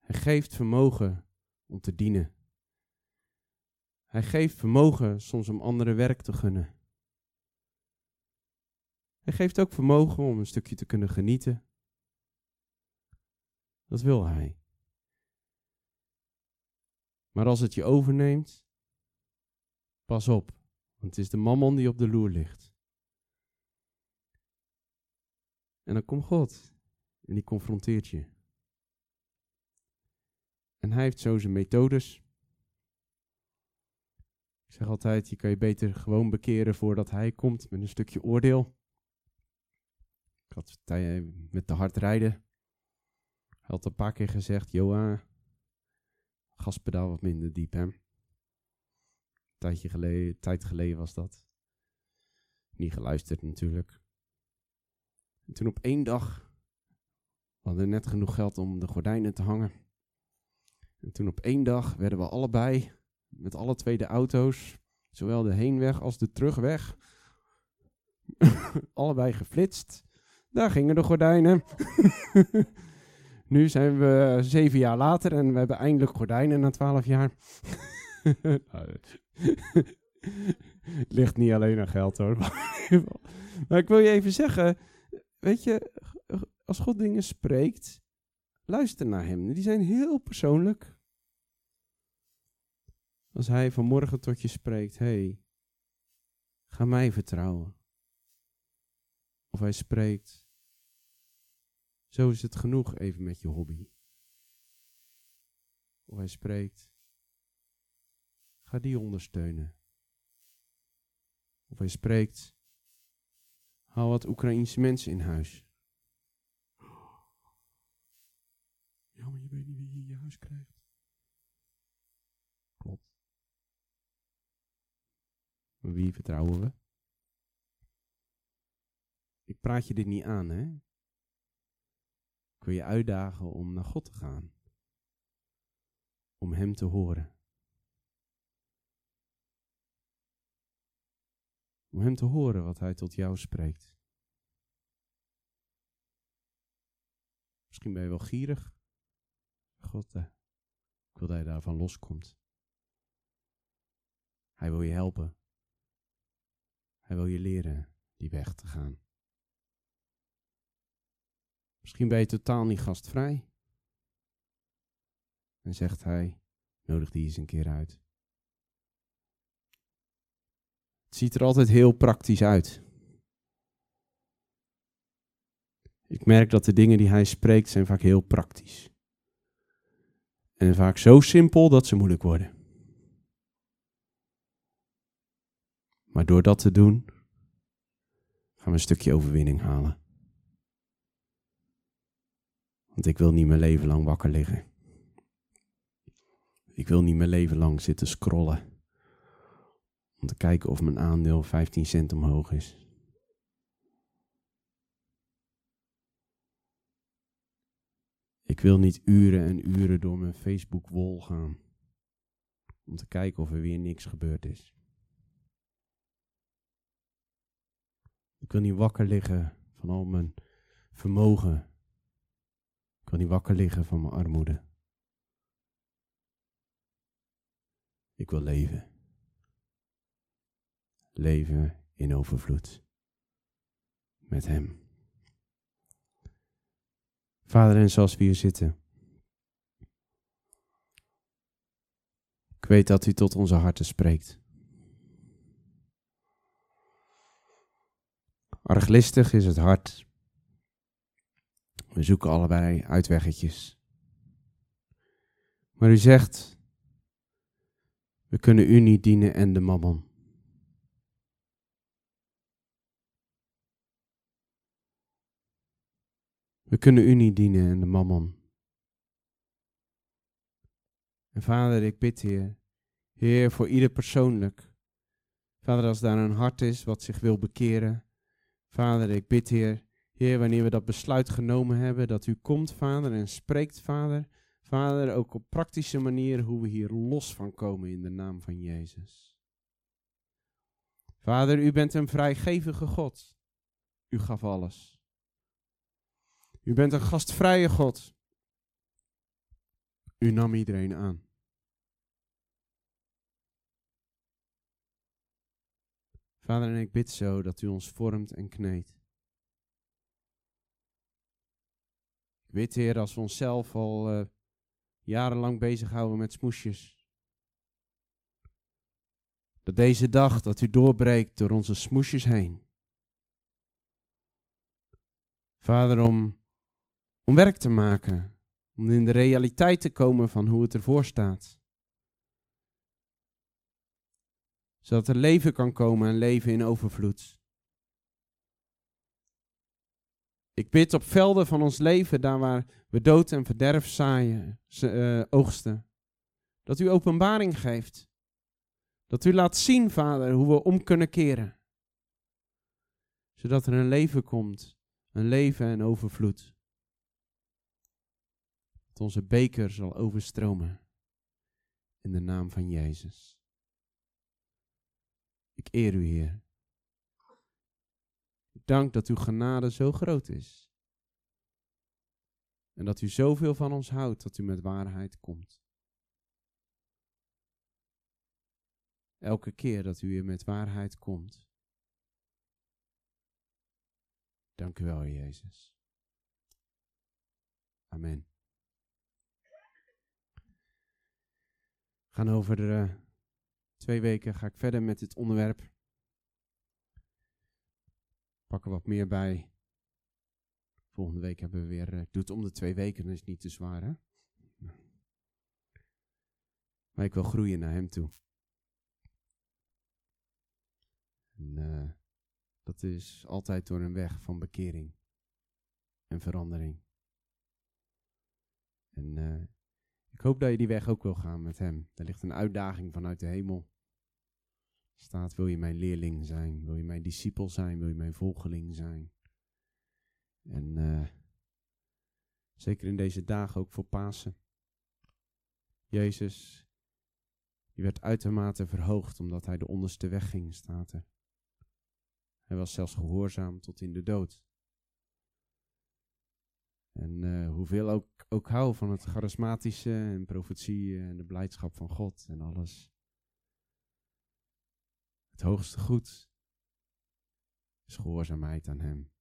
Hij geeft vermogen om te dienen. Hij geeft vermogen soms om anderen werk te gunnen. Hij geeft ook vermogen om een stukje te kunnen genieten. Dat wil hij. Maar als het je overneemt, pas op, want het is de mammon die op de loer ligt. En dan komt God en die confronteert je. En hij heeft zo zijn methodes. Ik zeg altijd, je kan je beter gewoon bekeren voordat hij komt met een stukje oordeel. Ik had met de hard rijden. Hij had een paar keer gezegd, Joa, gaspedaal wat minder diep, hè. Tijdje geleden, tijd geleden was dat. Niet geluisterd natuurlijk. En toen op één dag, we hadden net genoeg geld om de gordijnen te hangen. En toen op één dag werden we allebei, met alle twee de auto's, zowel de heenweg als de terugweg, allebei geflitst. Daar gingen de gordijnen. nu zijn we zeven jaar later en we hebben eindelijk gordijnen na twaalf jaar. Het ligt niet alleen aan geld hoor. maar ik wil je even zeggen, weet je, als God dingen spreekt, luister naar hem. Die zijn heel persoonlijk. Als hij vanmorgen tot je spreekt, hey, ga mij vertrouwen. Of hij spreekt, zo is het genoeg even met je hobby. Of hij spreekt, ga die ondersteunen. Of hij spreekt, haal wat Oekraïense mensen in huis. Ja, maar je weet niet wie je in je huis krijgt. Klopt. Wie vertrouwen we? Ik praat je dit niet aan, hè? Ik wil je uitdagen om naar God te gaan. Om Hem te horen. Om Hem te horen wat Hij tot jou spreekt. Misschien ben je wel gierig. God, eh, ik wil dat je daarvan loskomt. Hij wil je helpen. Hij wil je leren die weg te gaan. Misschien ben je totaal niet gastvrij. En zegt hij, nodig die eens een keer uit. Het ziet er altijd heel praktisch uit. Ik merk dat de dingen die hij spreekt zijn vaak heel praktisch. En vaak zo simpel dat ze moeilijk worden. Maar door dat te doen, gaan we een stukje overwinning halen. Want ik wil niet mijn leven lang wakker liggen. Ik wil niet mijn leven lang zitten scrollen. Om te kijken of mijn aandeel 15 cent omhoog is. Ik wil niet uren en uren door mijn Facebook wol gaan. Om te kijken of er weer niks gebeurd is. Ik wil niet wakker liggen van al mijn vermogen. Ik wil niet wakker liggen van mijn armoede. Ik wil leven. Leven in overvloed. Met Hem. Vader, en zoals we hier zitten. Ik weet dat u tot onze harten spreekt. Arglistig is het hart. We zoeken allebei uitweggetjes. Maar u zegt, we kunnen u niet dienen en de mammon. We kunnen u niet dienen en de mammon. En vader, ik bid Heer, Heer, voor ieder persoonlijk. Vader, als daar een hart is wat zich wil bekeren. Vader, ik bid Heer, Heer, wanneer we dat besluit genomen hebben, dat u komt, Vader, en spreekt, Vader. Vader, ook op praktische manier hoe we hier los van komen in de naam van Jezus. Vader, u bent een vrijgevige God. U gaf alles. U bent een gastvrije God. U nam iedereen aan. Vader, en ik bid zo dat u ons vormt en kneedt. Ik weet, Heer, als we onszelf al uh, jarenlang bezighouden met smoesjes, dat deze dag dat u doorbreekt door onze smoesjes heen. Vader, om om werk te maken. Om in de realiteit te komen van hoe het ervoor staat. Zodat er leven kan komen en leven in overvloed. Ik bid op velden van ons leven, daar waar we dood en verderf zaaien, uh, oogsten. Dat u openbaring geeft. Dat u laat zien, Vader, hoe we om kunnen keren. Zodat er een leven komt, een leven en overvloed dat onze beker zal overstromen. In de naam van Jezus. Ik eer u, Heer. Dank dat uw genade zo groot is. En dat u zoveel van ons houdt dat u met waarheid komt. Elke keer dat u hier met waarheid komt. Dank u wel, Jezus. Amen. Gaan over uh, twee weken ga ik verder met dit onderwerp. Pak er wat meer bij. Volgende week hebben we weer, uh, doe het om de twee weken, dat is niet te zwaar hè. Maar ik wil groeien naar hem toe. En uh, dat is altijd door een weg van bekering en verandering. En ik hoop dat je die weg ook wil gaan met hem. Er ligt een uitdaging vanuit de hemel. Staat, wil je mijn leerling zijn? Wil je mijn discipel zijn? Wil je mijn volgeling zijn? En uh, zeker in deze dagen ook voor Pasen. Jezus, die werd uitermate verhoogd omdat hij de onderste weg ging, staat er. Hij was zelfs gehoorzaam tot in de dood. En uh, hoeveel ook, ook hou van het charismatische en profetie en de blijdschap van God en alles. Het hoogste goed is gehoorzaamheid aan Hem.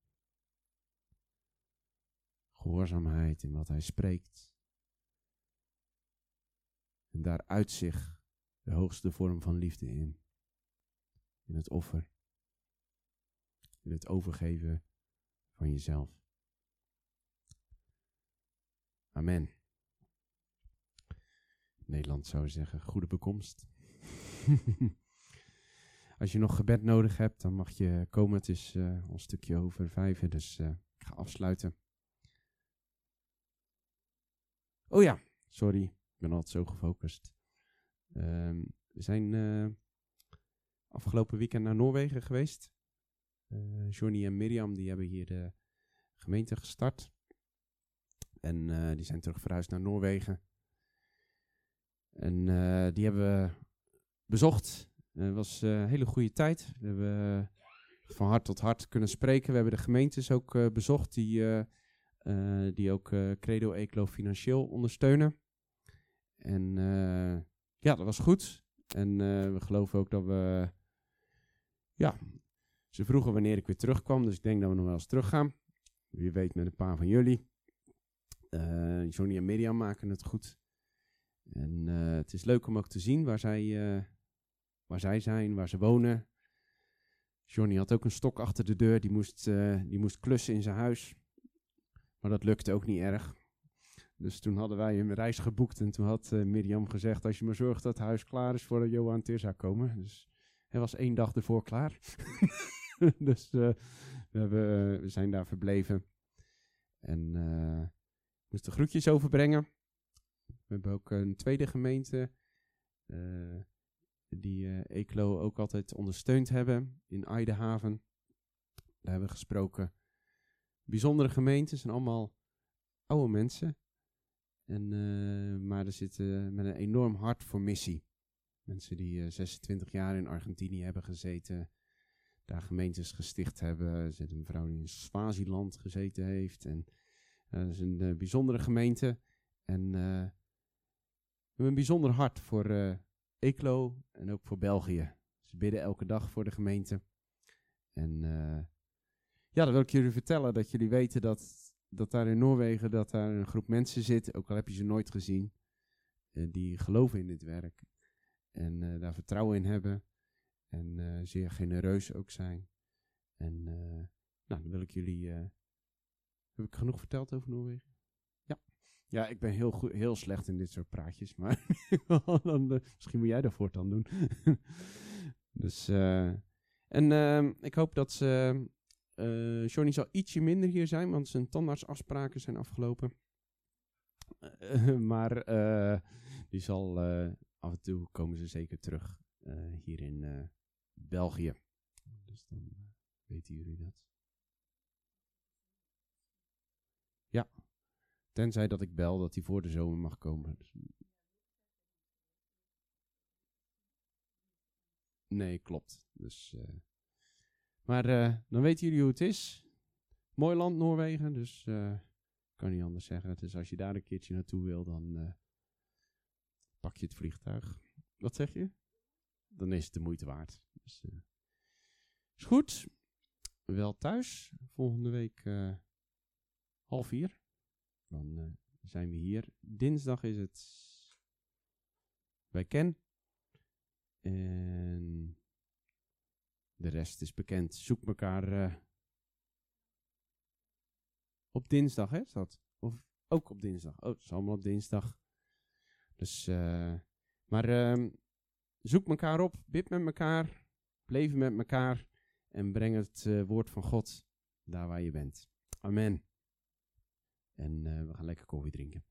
Gehoorzaamheid in wat Hij spreekt. En daar uit zich de hoogste vorm van liefde in. In het offer. In het overgeven van jezelf. Amen. Nederland zou zeggen, goede bekomst. Als je nog gebed nodig hebt, dan mag je komen. Het is uh, een stukje over vijf, dus uh, ik ga afsluiten. Oh ja, sorry, ik ben altijd zo gefocust. Um, we zijn uh, afgelopen weekend naar Noorwegen geweest. Johnny en Mirjam die hebben hier de gemeente gestart. En die zijn terug verhuisd naar Noorwegen. En die hebben we bezocht het was eh, een hele goede tijd. We hebben eh, van hart tot hart kunnen spreken. We hebben de gemeentes ook eh, bezocht die, die ook Credo Eclo financieel ondersteunen. En ja, dat was goed. En we geloven ook dat we... Ja, ze vroegen wanneer ik weer terugkwam. Dus ik denk dat we nog wel eens teruggaan. Wie weet met een paar van jullie. Johnny en Mirjam maken het goed. En het is leuk om ook te zien waar zij waar zij zijn, waar ze wonen. Johnny had ook een stok achter de deur, die moest, die moest klussen in zijn huis. Maar dat lukte ook niet erg. Dus toen hadden wij een reis geboekt en toen had Mirjam gezegd, als je maar zorgt dat het huis klaar is voordat Johan en Tirza komen. Dus hij was één dag ervoor klaar. dus we, hebben, we, zijn daar verbleven. En moesten groetjes overbrengen. We hebben ook een tweede gemeente die uh, Eclo ook altijd ondersteund hebben in Eidehaven. Daar hebben we gesproken. Bijzondere gemeenten zijn allemaal oude mensen. En, uh, maar er zitten met een enorm hart voor missie. Mensen die uh, eh, 26 jaar in Argentinië hebben gezeten, daar gemeentes gesticht hebben. Er zit een vrouw die in Swaziland gezeten heeft. En dat is een bijzondere gemeente. En we hebben een bijzonder hart voor Eeklo en ook voor België. Ze bidden elke dag voor de gemeente. En uh, ja, dan wil ik jullie vertellen dat jullie weten dat, dat daar in Noorwegen dat daar een groep mensen zit, ook al heb je ze nooit gezien, uh, die geloven in dit werk. En uh, daar vertrouwen in hebben. En zeer genereus ook zijn. En nou, dan wil ik jullie... heb ik genoeg verteld over Noorwegen? Ja, ik ben heel, goed, heel slecht in dit soort praatjes, maar dan, uh, misschien moet jij dat voortaan doen. dus, uh, en uh, ik hoop dat ze, Johnny zal ietsje minder hier zijn, want zijn tandartsafspraken zijn afgelopen. maar die zal, af en toe komen ze zeker terug hier in België. Dus dan weten jullie dat. Ja. Tenzij dat ik bel dat hij voor de zomer mag komen. Nee, klopt. Dus, uh, maar uh, dan weten jullie hoe het is. Mooi land, Noorwegen. Dus uh, kan niet anders zeggen. Dus als je daar een keertje naartoe wil, dan pak je het vliegtuig. Wat zeg je? Dan is het de moeite waard. Dus, is goed. Wel thuis. Volgende week half vier. Dan uh, zijn we hier. Dinsdag is het bij Ken. En de rest is bekend. Zoek elkaar uh, op dinsdag, hè? Is dat? Of ook op dinsdag? Oh, het is allemaal op dinsdag. Dus, uh, maar uh, zoek elkaar op, bid met elkaar, leven met elkaar en breng het woord van God daar waar je bent. Amen. En uh, we gaan lekker koffie drinken.